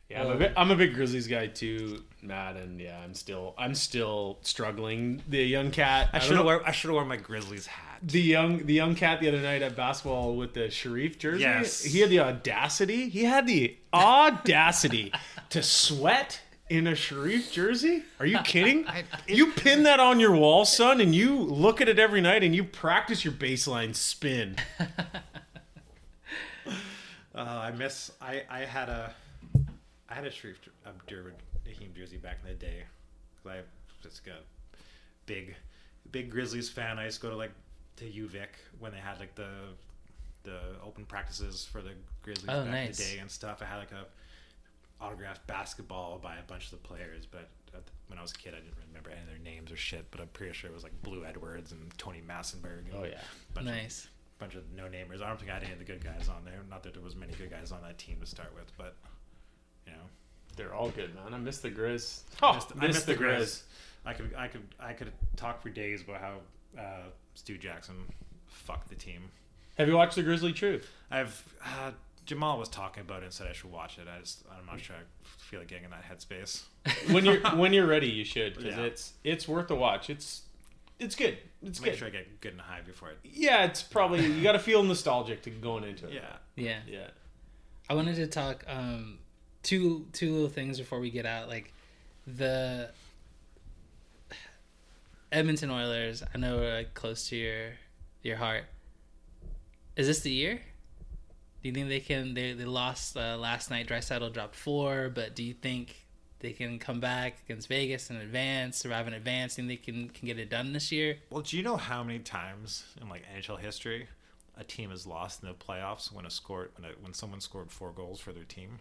Yeah, I'm a, bit, I'm a big Grizzlies guy too, Matt, and yeah, I'm still I'm still struggling. The young cat, I don't should have know- worn I should have worn my Grizzlies hat. The young the young cat the other night at basketball with the Shareef jersey. Yes. he had the audacity. He had the audacity to sweat in a Shareef jersey. Are you kidding? you pin that on your wall, son, and you look at it every night and you practice your baseline spin. Uh, I miss. I I had a I had a Shareef Abdur-Rahim jersey back in the day. I just got big big Grizzlies fan. I used to go to like to UVic when they had like the the open practices for the Grizzlies Oh, back nice. in the day and stuff. I had like a autographed basketball by a bunch of the players, but at the, when I was a kid, I didn't remember any of their names or shit. But I'm pretty sure it was like Blue Edwards and Tony Massenberg. And Oh, yeah. a bunch of Nice. bunch of no namers. I don't think I had any of the good guys on there. Not that there was many good guys on that team to start with, but you know, They're all good, man. I miss the Grizz. Oh, missed, miss the the Grizz. Grizz. I could, I could, I could talk for days about how uh, Stu Jackson fucked the team. Have you watched the Grizzly Truth? I've uh, Jamaal was talking about it and said I should watch it. I just, I'm not sure I feel like getting in that headspace. When you're when you're ready, you should because Yeah. it's it's worth a watch. It's it's good. It's Make good. sure I get good and high before it. Yeah, it's probably you got to feel nostalgic to going into it. Yeah. Yeah. yeah. I wanted to talk um two two little things before we get out. Like the Edmonton Oilers, I know are like close to your your heart. Is this the year? Do you think they can? They they lost uh, last night. Draisaitl dropped four, but do you think they can come back against Vegas and advance, survive in advance? Think they can can get it done this year? Well, do you know how many times in like NHL history a team has lost in the playoffs when a scored when, a, when someone scored four goals for their team?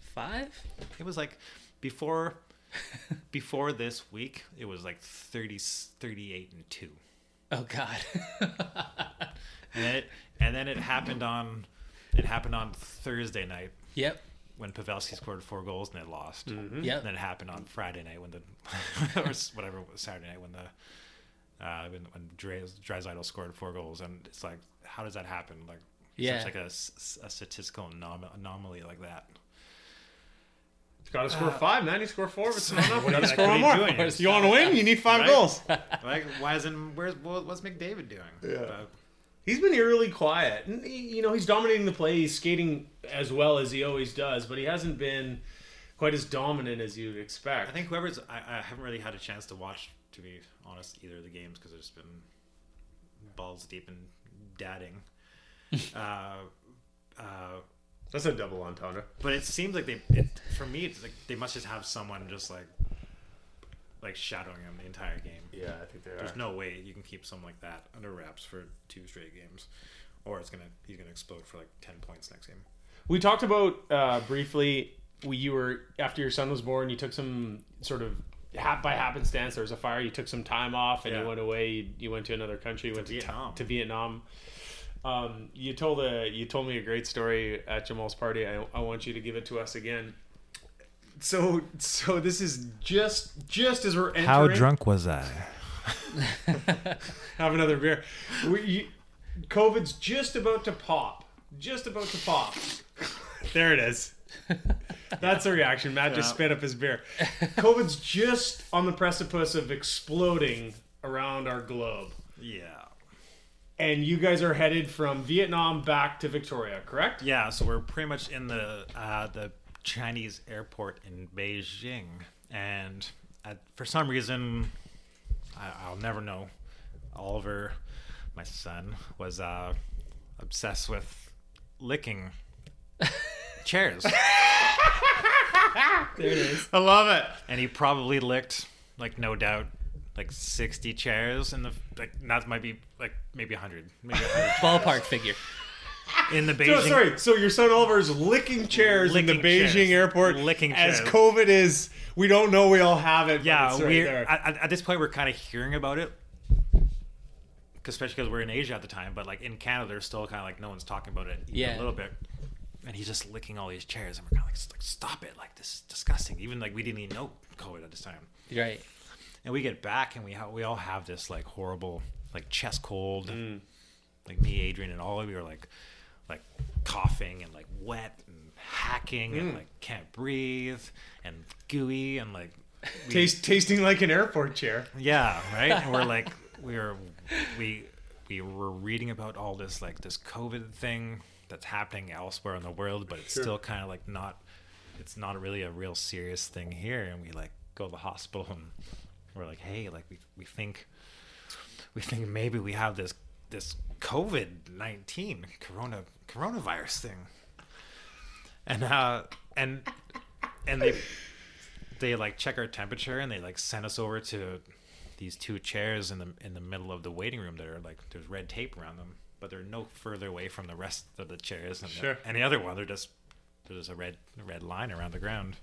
Five? It was like before before this week, it was like 30 38 and 2. Oh God. And then it and then it happened on it happened on Thursday night yep. when Pavelski scored four goals and they lost. Yep. And then it happened on Friday night when the or whatever it was, Saturday night when the uh, when when Dre, Draisaitl scored four goals and it's like how does that happen like Yeah. such like a statistical anom- anomaly like that. It's got to score five, man. You score four, but it's not enough. What Got to score what one you more. doing? You want to win? You need five Right? goals. Like why isn't where's what's McDavid doing? Yeah. Uh, He's been eerily quiet. And he, you know, he's dominating the play. He's skating as well as he always does, but he hasn't been quite as dominant as you'd expect. I think whoever's I, I haven't really had a chance to watch, to be honest, either of the games because I've just been balls deep in dadding. uh, uh, that's a double entendre. but it seems like they, it, for me, it's like they must just have someone just like, like shadowing him the entire game. Yeah, I think they There's no way you can keep someone like that under wraps for two straight games, or it's gonna he's gonna explode for like ten points next game. We talked about uh, briefly. We, you were after your son was born. You took some sort of hap by happenstance. There was a fire. You took some time off and Yeah. you went away. You, you went to another country. You went to Vietnam. To, Vietnam. Um, you told a you told me a great story at Jamaal's party. I, I want you to give it to us again. So so this is just just as we're entering. How drunk was I? Have another beer. We, you, COVID's just about to pop. Just about to pop. there it is. That's the reaction. Matt just Yeah. spit up his beer. COVID's just on the precipice of exploding around our globe. Yeah. And you guys are headed from Vietnam back to Victoria, correct? Yeah, so we're pretty much in the uh, the Chinese airport in Beijing, and at, for some reason, I, I'll never know. Oliver, my son, was uh, obsessed with licking chairs, There it is. I love it. and he probably licked like no doubt like sixty chairs in the like that might be like maybe hundred, maybe 100 Ballpark figure. in the So, Beijing. sorry, so your son Oliver is licking chairs in the Beijing chairs. airport Licking as chairs. COVID is, we don't know we all have it. but Yeah, it's right we're there. at, at this point we're kind of hearing about it, especially because we're in Asia at the time. But like in Canada, there's still kind of like no one's talking about it Yeah. a little bit. And he's just licking all these chairs, and we're kind of like, like, stop it! Like this is disgusting. Even like we didn't even know COVID at this time. Right. And we get back, and we ha- we all have this like horrible like chest cold. Mm. Like me, Adrian, and all of you are like like coughing and like wet and hacking and mm. like can't breathe and gooey and like we- Taste, tasting like an airport chair. yeah, right. And we're like, we were, we, we were reading about all this like this COVID thing that's happening elsewhere in the world, but it's Sure. still kind of like not, it's not really a real serious thing here. And we like go to the hospital and we're like, hey, like we we think, we think maybe we have this this COVID nineteen corona coronavirus thing, and uh and and they they like check our temperature and they like send us over to these two chairs in the in the middle of the waiting room that are like there's red tape around them, but they're no further away from the rest of the chairs than Sure. the, any other one. They're just there's a red red line around the ground.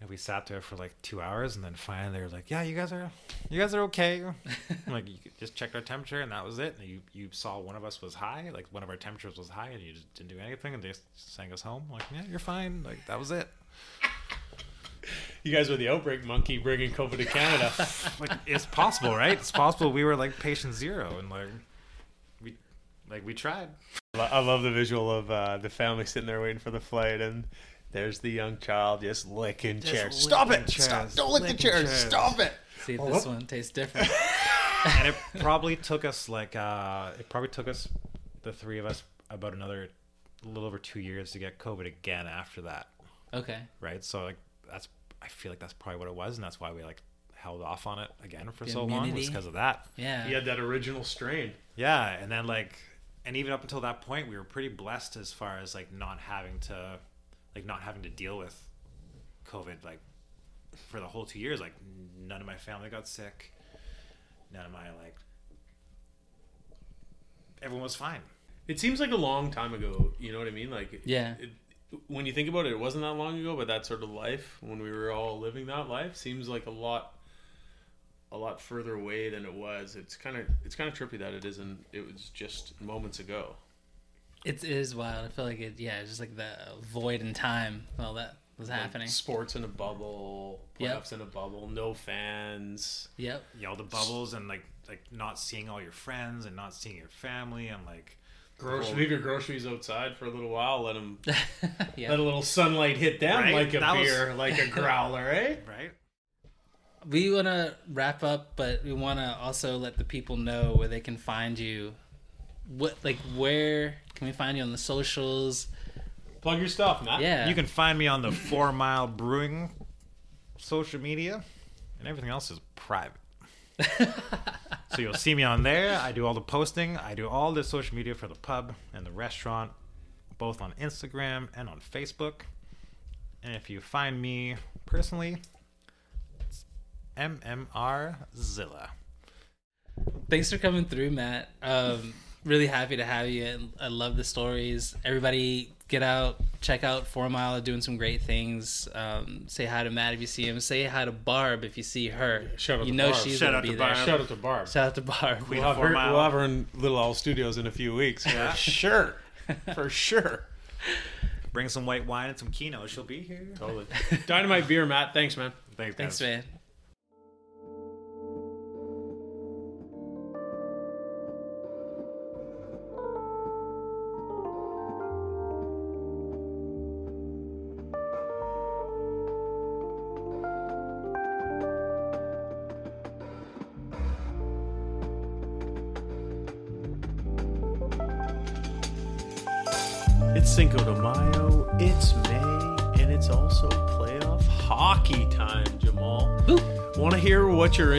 And we sat there for like two hours, and then finally they were like, "Yeah, you guys are, you guys are okay." Like, you just checked our temperature, and that was it. And you you saw one of us was high, like one of our temperatures was high, and you just didn't do anything, and they just sang us home. like, yeah, you're fine. Like that was it. You guys were the outbreak monkey bringing COVID to Canada. like it's possible, right? It's possible we were like patient zero, and like we like we tried. I love the visual of uh, the family sitting there waiting for the flight, and there's the young child just licking Just chairs. Stop licking it! Stop! Don't lick the chairs. chairs. Stop it! See if Oh, this whoop. one tastes different. and it probably took us like uh it probably took us the three of us about another a little over two years to get COVID again after that, Okay. right? So like that's I feel like that's probably what it was, and that's why we like held off on it again for The so long was because of that. Yeah. He had that original strain. Yeah, and then like, and even up until that point, we were pretty blessed as far as like not having to, like not having to deal with COVID like for the whole two years. Like none of my family got sick. None of my like, everyone was fine. It seems like a long time ago. You know what I mean? Like, Yeah. It, when you think about it, it wasn't that long ago, but that sort of life when we were all living that life seems like a lot, a lot further away than it was. It's kind of it's kind of trippy that it isn't. It was just moments ago. It is wild. I feel like it. Yeah, just like the void in time. All that was happening. Sports in a bubble, Yep. playoffs in a bubble, no fans. Yep. You know, the bubbles and like like not seeing all your friends and not seeing your family and like Grocery, leave your groceries outside for a little while. Let them yeah. let a little sunlight hit them Right? like a That was- beer, like a growler, eh? right. we want to wrap up, but we want to also let the people know where they can find you what like where can we find you on the socials? Plug your stuff, Matt. Yeah, You can find me on the Four Mile Brewing social media, and everything else is private. so you'll see me on there. I do all the posting. I do all the social media for the pub and the restaurant, both on Instagram and on Facebook. And if you find me personally, it's MMR Zilla. Thanks for coming through, Matt. Um, really happy to have you. and I love the stories. Everybody, get out, check out Four Mile, doing some great things. Um, say hi to Matt if you see him. Say hi to Barb if you see her. Shout out you to know Barb. she's Shout gonna out be to there. Barb. Shout out to Barb. Shout out to Barb. Queen We'll have, Four her, we'll have her in Little Owl Studios in a few weeks. For sure. For sure. Bring some white wine and some Keno. She'll be here. Totally. Dynamite beer, Matt. Thanks, man. Thanks, Thanks, man.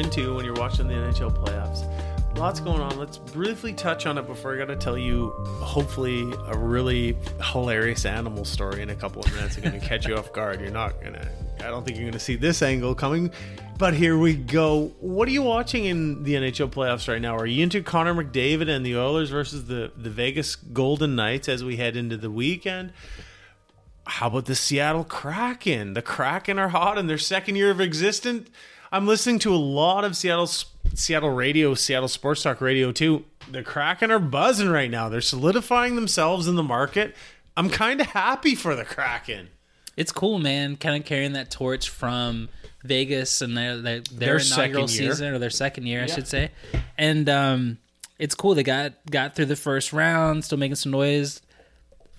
Into when you're watching the NHL playoffs? Lots going on. Let's briefly touch on it before I got to tell you, hopefully, a really hilarious animal story in a couple of minutes. I'm going to catch you off guard. You're not going to, I don't think you're going to see this angle coming, but here we go. What are you watching in the NHL playoffs right now? Are you into Connor McDavid and the Oilers versus the, the Vegas Golden Knights as we head into the weekend? How about the Seattle Kraken? The Kraken are hot in their second year of existence. I'm listening to a lot of Seattle Seattle radio, Seattle Sports Talk radio too. The Kraken are buzzing right now. They're solidifying themselves in the market. I'm kind of happy for the Kraken. It's cool, man. Kind of carrying that torch from Vegas and their their, their, Their second inaugural season or their second year, I should say. And um, it's cool. They got got through the first round, still making some noise.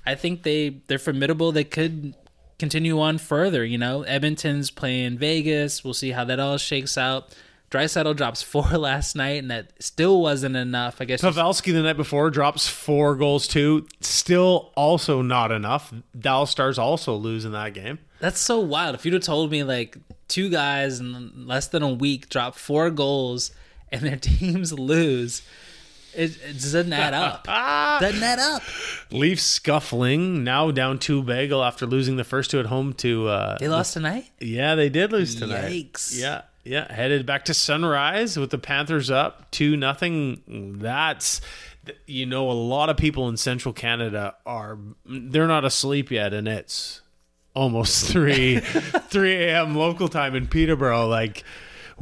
I think they they're formidable. They could continue on further. You know, Edmonton's playing Vegas. We'll see how that all shakes out. Draisaitl drops four last night, and that still wasn't enough. I guess Pavelski the night before drops four goals too. Still also not enough. Dallas Stars also lose in that game. That's so wild. If you'd have told me like two guys in less than a week drop four goals and their teams lose, it, it doesn't add up. doesn't add up. Leafs scuffling now down two bagel after losing the first two at home to uh, They lost tonight. Yeah, they did lose tonight. Yikes. Yeah, yeah. Headed back to Sunrise with the Panthers up two nothing. That's you know a lot of people in Central Canada are they're not asleep yet, and it's almost three three a.m. local time in Peterborough. Like,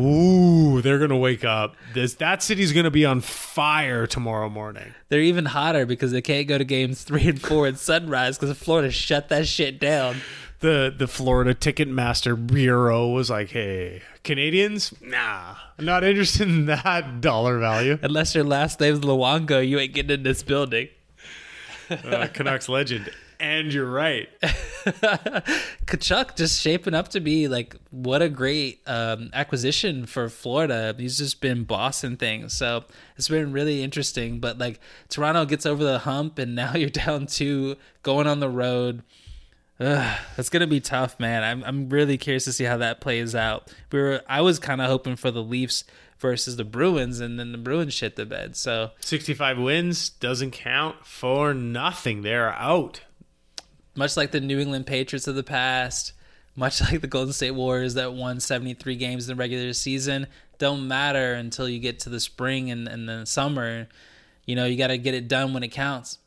ooh, they're gonna wake up. This that city's gonna be on fire tomorrow morning. They're even hotter because they can't go to games three and four at Sunrise because Florida shut that shit down. the the Florida Ticketmaster Bureau was like, "Hey, Canadians, nah, I'm not interested in that dollar value." Unless your last name's Luongo, you ain't getting in this building. Uh, Canucks legend, and you're right. Tkachuk just shaping up to be like what a great um, acquisition for Florida. He's just been bossing things, so it's been really interesting. But like Toronto gets over the hump, and now you're down to going on the road. Ugh, that's gonna be tough, man. I'm I'm really curious to see how that plays out. We were I was kind of hoping for the Leafs versus the Bruins, and then the Bruins shit the bed. So 65 wins doesn't count for nothing. They're out. Much like the New England Patriots of the past, much like the Golden State Warriors that won 73 games in the regular season, don't matter until you get to the spring and, and the summer. You know, you got to get it done when it counts.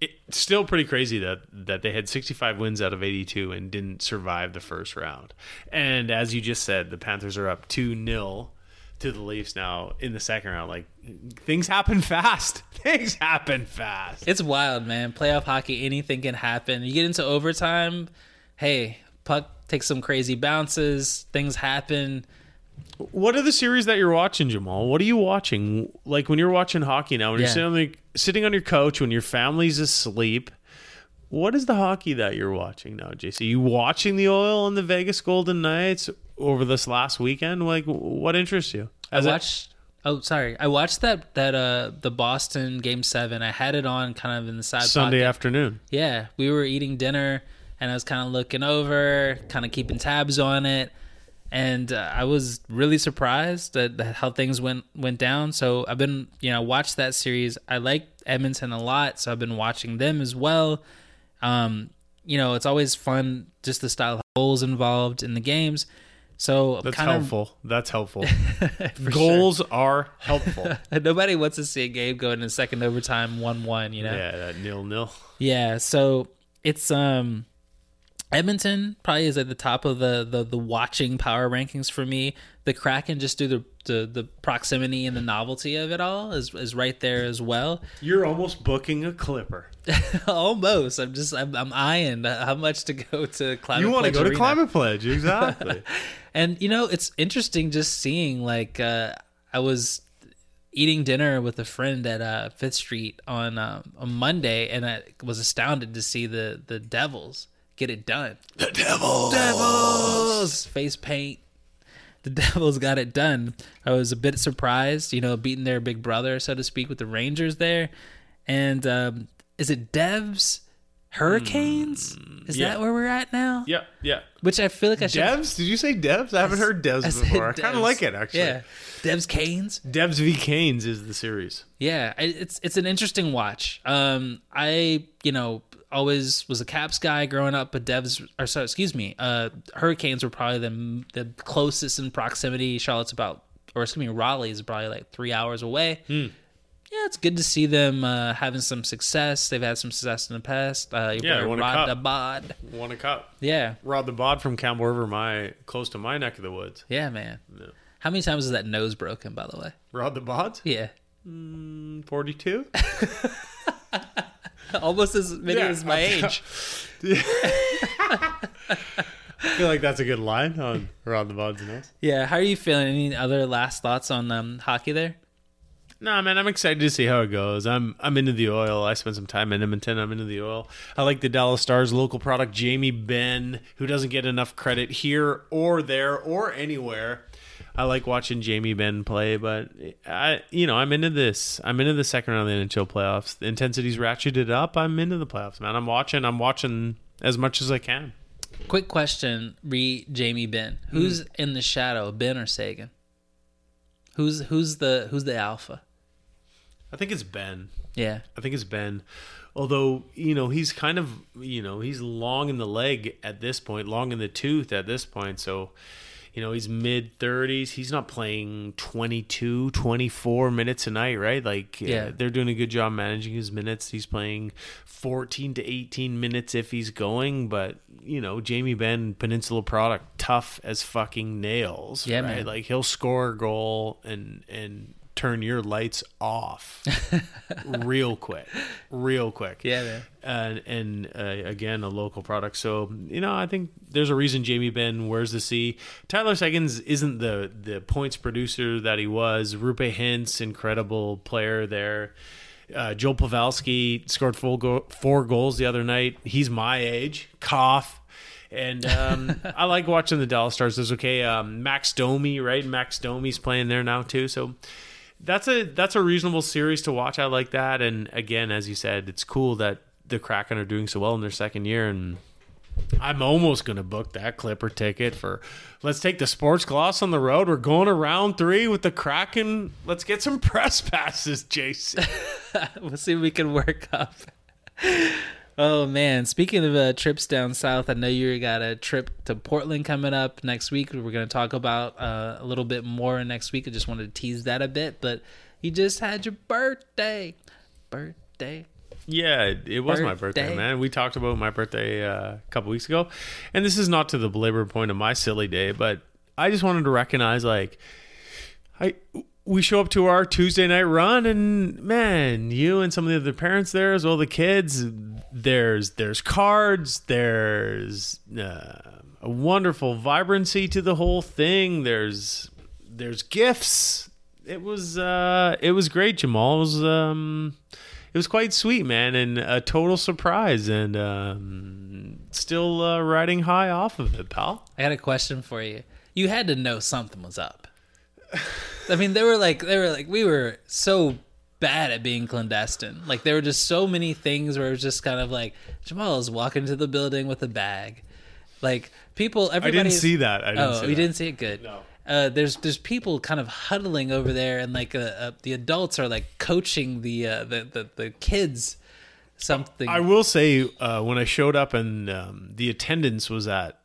It's still pretty crazy that that they had 65 wins out of 82 and didn't survive the first round. And as you just said, the Panthers are up 2-0 to the Leafs now in the second round. Like things happen fast. Things happen fast. It's wild, man. Playoff hockey, anything can happen. You get into overtime, hey, puck takes some crazy bounces, things happen. What are the series that you're watching, Jamaal? What are you watching? Like when you're watching hockey now, when Yeah. you're sitting on, the, sitting on your couch when your family's asleep. What is the hockey that you're watching now, JC? You watching the Oil and the Vegas Golden Knights over this last weekend? Like, what interests you? I As a- watched Oh, sorry. I watched that that uh the Boston game seven. I had it on kind of in the side Sunday pocket. afternoon. Yeah, we were eating dinner, and I was kind of looking over, kind of keeping tabs on it, and uh, I was really surprised at how things went went down. So I've been, you know, watched that series. I like Edmonton a lot, so I've been watching them as well. Um, you know, it's always fun just the style of goals involved in the games. So That's kind helpful. That's helpful. Goals are helpful. nobody wants to see a game go into second overtime one one. You know, yeah, that nil nil. Yeah, so it's um Edmonton probably is at the top of the the, the watching power rankings for me. The Kraken just do the, the the proximity and the novelty of it all is is right there as well. You're almost booking a clipper. Almost. I'm just I'm, I'm eyeing how much to go to climate. You want to go to Arena. Climate Pledge, exactly. And you know, it's interesting just seeing like uh I was eating dinner with a friend at uh Fifth Street on uh, on Monday and I was astounded to see the the Devils get it done. the devil. Devils face paint. The Devils got it done. I was a bit surprised, you know, beating their big brother, so to speak, with the Rangers there. And um, is it Devs Hurricanes? is yeah. that where we're at now? Yeah, yeah. Which I feel like I should. Devs? Did you say Devs? I haven't heard Devs I before. I kind of like it actually. Yeah, Devs Canes. Devs v Canes is the series. Yeah, it's it's an interesting watch. Um, I you know always was a Caps guy growing up, but Devs or sorry, excuse me, uh, Hurricanes were probably the the closest in proximity. Charlotte's about, or excuse me, Raleigh is probably like three hours away. Yeah, it's good to see them uh, having some success. They've had some success in the past. Uh, Yeah, won a Rod the Bod. Won a cup. Yeah, Rod the Bod from Campbell River, my close to my neck of the woods. yeah, man. How many times is that nose broken? By the way, Rod the Bod, yeah, forty-two. almost as many Yeah, as my I'll- age. I feel like that's a good line on Rod the and us Yeah, how are you feeling? Any other last thoughts on um, hockey there? Nah, man, I'm excited to see how it goes. I'm I'm into the oil. I spent some time in Edmonton. I'm into the oil. I like the Dallas Stars local product, Jamie Benn, who doesn't get enough credit here or there or anywhere. I like watching Jamie Benn play, but I, you know, I'm into this. I'm into the second round of the NHL playoffs. The intensity's ratcheted up. I'm into the playoffs, man. I'm watching. I'm watching as much as I can. Quick question, re Jamie Benn. Who's hmm. in the shadow, Benn or Seguin? Who's who's the who's the alpha? I think it's Benn. Yeah. I think it's Benn. Although, you know, he's kind of, you know, he's long in the leg at this point, long in the tooth at this point. So, you know, he's mid 30s. He's not playing 22, 24 minutes a night, right? Like, Yeah. yeah, they're doing a good job managing his minutes. He's playing 14 to 18 minutes if he's going. But, you know, Jamie Benn, Peninsula product, tough as fucking nails. Yeah, right? man. Like, he'll score a goal and, and, turn your lights off real quick real quick Yeah, man. and and uh, again a local product. So you know, I think there's a reason Jamie Benn wears the C. Tyler Seguin's isn't the the points producer that he was. Roope Hintz, incredible player there. Uh, Joel Pavelski scored full go- four goals the other night. He's my age. Cough. And um, I like watching the Dallas Stars. There's okay. Um, Max Domi, right? Max Domi's playing there now too. So that's a that's a reasonable series to watch. I like that. And again, as you said, it's cool that the Kraken are doing so well in their second year. And I'm almost gonna book that Clipper ticket for. Let's take the sports gloss on the road. We're going to round three with the Kraken. Let's get some press passes, Jason. we'll see if we can work up. Oh man! Speaking of uh, trips down south, I know you got a trip to Portland coming up next week. We're going to talk about uh, a little bit more next week. I just wanted to tease that a bit, but you just had your birthday, birthday. Yeah, it, it was my birthday, Birthday. man. We talked about my birthday uh, a couple weeks ago, and this is not to the belabor point of my silly day, but I just wanted to recognize, like, I we show up to our Tuesday night run, and man, you and some of the other parents there, as well the kids. There's there's cards. There's uh, a wonderful vibrancy to the whole thing. There's there's gifts. It was uh, it was great, Jamaal. It was um, it was quite sweet, man, and a total surprise, and um, still uh, riding high off of it, pal. I got a question for you. You had to know something was up. I mean, they were like they were like we were so bad at being clandestine. Like there were just so many things where it was just kind of like Jamaal is walking to the building with a bag. Like people, I didn't see that. I didn't Oh, see you that. didn't see it. Good. No. Uh, there's there's people kind of huddling over there, and like uh, uh, the adults are like coaching the uh, the, the the kids something. I will say uh, when I showed up and um, the attendance was at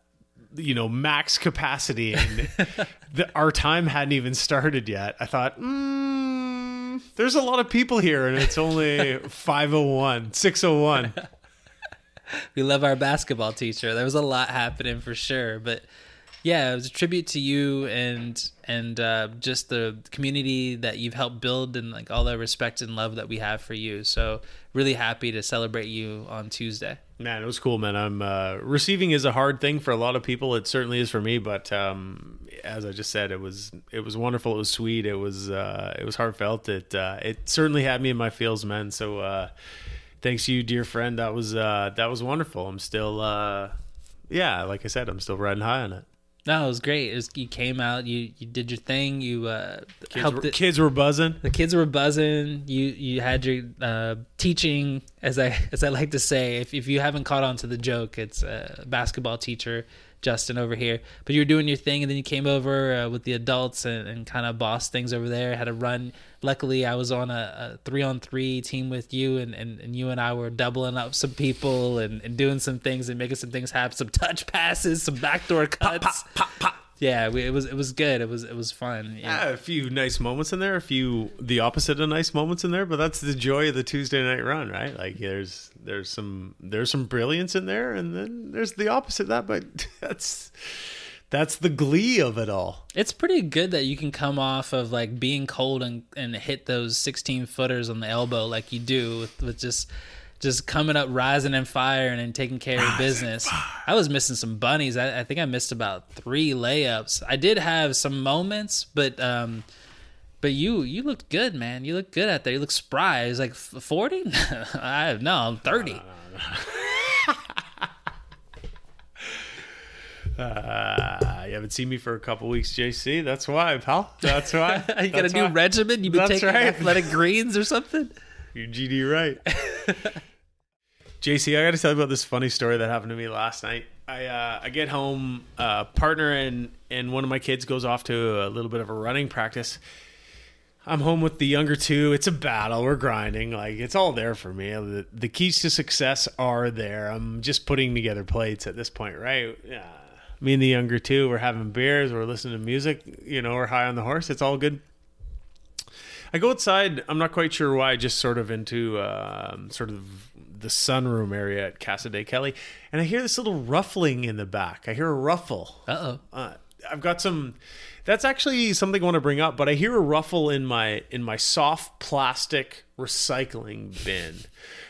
you know max capacity and the, our time hadn't even started yet. I thought, mm, there's a lot of people here and it's only 501, 601. we love our basketball teacher. There was a lot happening for sure, but yeah, it was a tribute to you and and uh, just the community that you've helped build and like all the respect and love that we have for you. So really happy to celebrate you on Tuesday. Man, it was cool, man. I'm uh, receiving is a hard thing for a lot of people. It certainly is for me, but um, as I just said, it was it was wonderful. It was sweet. It was uh, it was heartfelt. It uh, it certainly had me in my feels, man. So uh, thanks to you, dear friend. That was uh, that was wonderful. I'm still uh, yeah, like I said, I'm still riding high on it. No, it was great. It was, you came out, you you did your thing. You uh, Kids, helped were, it. kids were buzzing. the kids were buzzing. You you had your uh, teaching, as I as I like to say. If if you haven't caught on to the joke, it's a basketball teacher, Justin over here. But you were doing your thing, and then you came over uh, with the adults and, and kind of bossed things over there. Had a run. Luckily, I was on a, a three on three team with you, and, and, and you and I were doubling up some people and, and doing some things and making some things happen. Some touch passes, some backdoor cuts. Yeah, we, it was it was good. It was it was fun. Yeah. Yeah, a few nice moments in there, a few the opposite of nice moments in there, but that's the joy of the Tuesday night run, right? Like there's there's some there's some brilliance in there, and then there's the opposite of that, but that's that's the glee of it all. It's pretty good that you can come off of like being cold and, and hit those 16 footers on the elbow like you do with, with just just coming up rising in fire and then taking care of business. I was missing some bunnies. I, I think I missed about three layups. I did have some moments, but um, but you you looked good, man. You look good out there. You look spry. It was like 40. I no, I'm 30. Uh, you haven't seen me for a couple weeks, JC. That's why, pal. That's why. you got a new why. regimen. You've been That's taking right. athletic greens or something. You're GD right. JC, I got to tell you about this funny story that happened to me last night. I uh, I get home, uh, partner and and one of my kids goes off to a little bit of a running practice. I'm home with the younger two. It's a battle. We're grinding. Like it's all there for me. The, the keys to success are there. I'm just putting together plates at this point, right? Yeah. Me and the younger two, we're having beers. We're listening to music. You know, we're high on the horse. It's all good. I go outside. I'm not quite sure why. Just sort of into um, sort of the sunroom area at Casa de Kelly, and I hear this little ruffling in the back. I hear a ruffle. Uh oh. Uh, I've got some. That's actually something I want to bring up. But I hear a ruffle in my in my soft plastic recycling bin.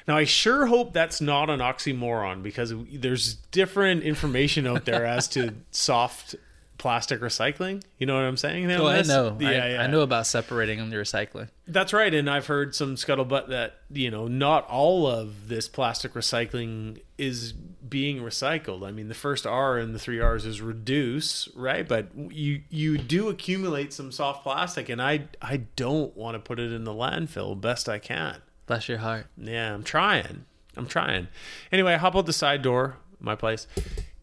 Now I sure hope that's not an oxymoron because there's different information out there as to soft plastic recycling. You know what I'm saying? Oh, I know. Yeah, I, yeah. I know about separating them to recycling. That's right, and I've heard some scuttlebutt that you know not all of this plastic recycling is being recycled. I mean, the first R in the three R's is reduce, right? But you you do accumulate some soft plastic, and I I don't want to put it in the landfill best I can. Bless your heart. Yeah, I'm trying. I'm trying. Anyway, I hop out the side door, my place,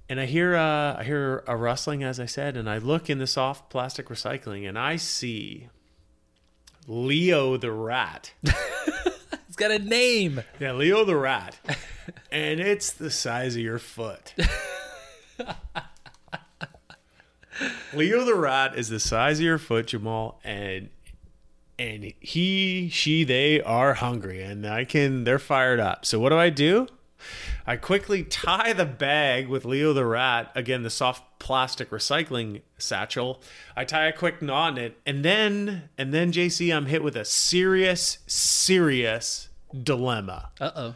and I hear uh, I hear a rustling as I said, and I look in the soft plastic recycling, and I see Leo the rat. It's got a name. Yeah, Leo the rat, and it's the size of your foot. Leo the rat is the size of your foot, Jamaal, and and he, she, they are hungry, and I can. They're fired up. So what do I do? I quickly tie the bag with Leo the rat again, the soft plastic recycling satchel. I tie a quick knot in it, and then and then JC, I'm hit with a serious, serious dilemma. Uh oh.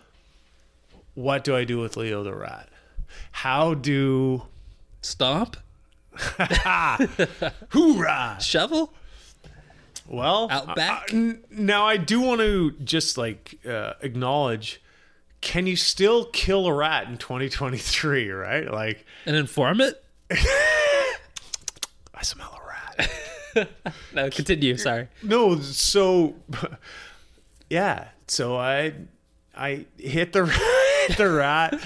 What do I do with Leo the rat? How do Stomp? hoorah? Shovel? Well, Out back? I- now I do want to just like uh, acknowledge. Can you still kill a rat in 2023? Right? Like An informant? I smell a rat. no, continue. Sorry. No, so yeah, so I I hit the hit the rat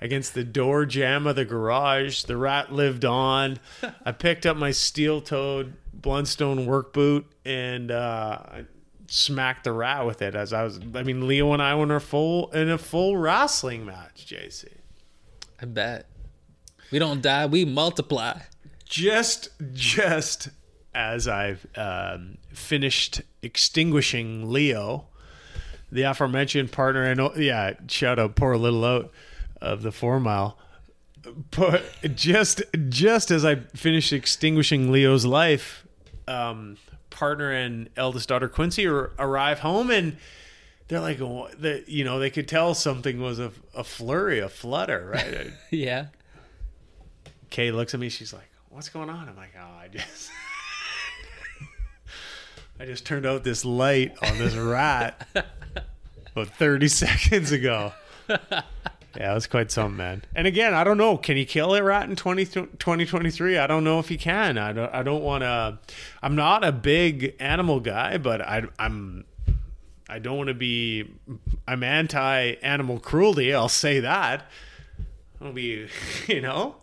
against the door jamb of the garage. The rat lived on. I picked up my steel-toed Blundstone work boot and uh, smacked the rat with it as I was. I mean, Leo and I were in a full in a full wrestling match. JC, I bet. We don't die, we multiply. just just as I've um, finished extinguishing Leo, the aforementioned partner, and yeah, shout out poor little out of the four mile. But just just as I finished extinguishing Leo's life, um, partner and eldest daughter Quincy ar- arrive home and they're like, oh, the, you know, they could tell something was a, a flurry, a flutter, right? Yeah. Kay looks at me. She's like, "What's going on?" I'm like, "Oh, I just, I just turned out this light on this rat about 30 seconds ago." Yeah, it was quite something, man. And again, I don't know. Can he kill a rat in 20, 2023? I don't know if he can. I don't. I don't want to. I'm not a big animal guy, but I, I'm. I don't want to be. I'm anti animal cruelty. I'll say that. I'll be. You know.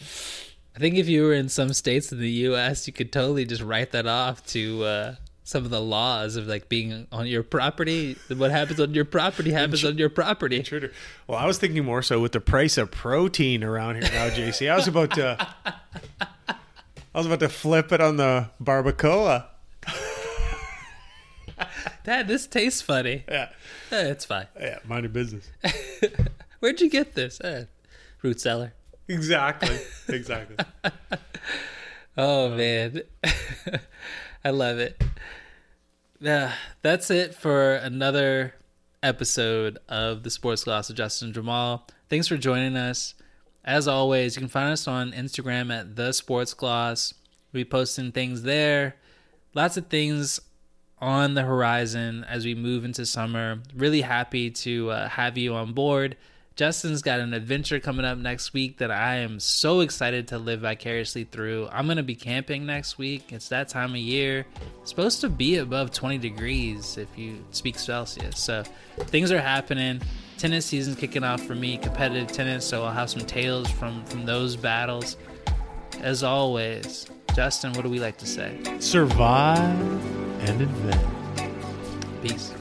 I think if you were in some states in the U.S., you could totally just write that off to uh, some of the laws of like being on your property. What happens on your property happens on your property. Intruder. Well, I was thinking more so with the price of protein around here now, JC. I was about to, I was about to flip it on the barbacoa. Dad, this tastes funny. Yeah, Eh, it's fine. yeah, mind your business. Where'd you get this? Eh, root cellar. Exactly, exactly. Oh man, I love it. Yeah, that's it for another episode of the Sports Gloss of Justin Jamaal. Thanks for joining us. As always, you can find us on Instagram at the Sports Gloss. We posting things there. Lots of things on the horizon as we move into summer. Really happy to uh, have you on board. Justin's got an adventure coming up next week that I am so excited to live vicariously through. I'm going to be camping next week. It's that time of year. It's supposed to be above 20 degrees if you speak Celsius. So things are happening. Tennis season's kicking off for me, competitive tennis, so I'll have some tales from from those battles. As always, Justin, what do we like to say? Survive and invent. Peace.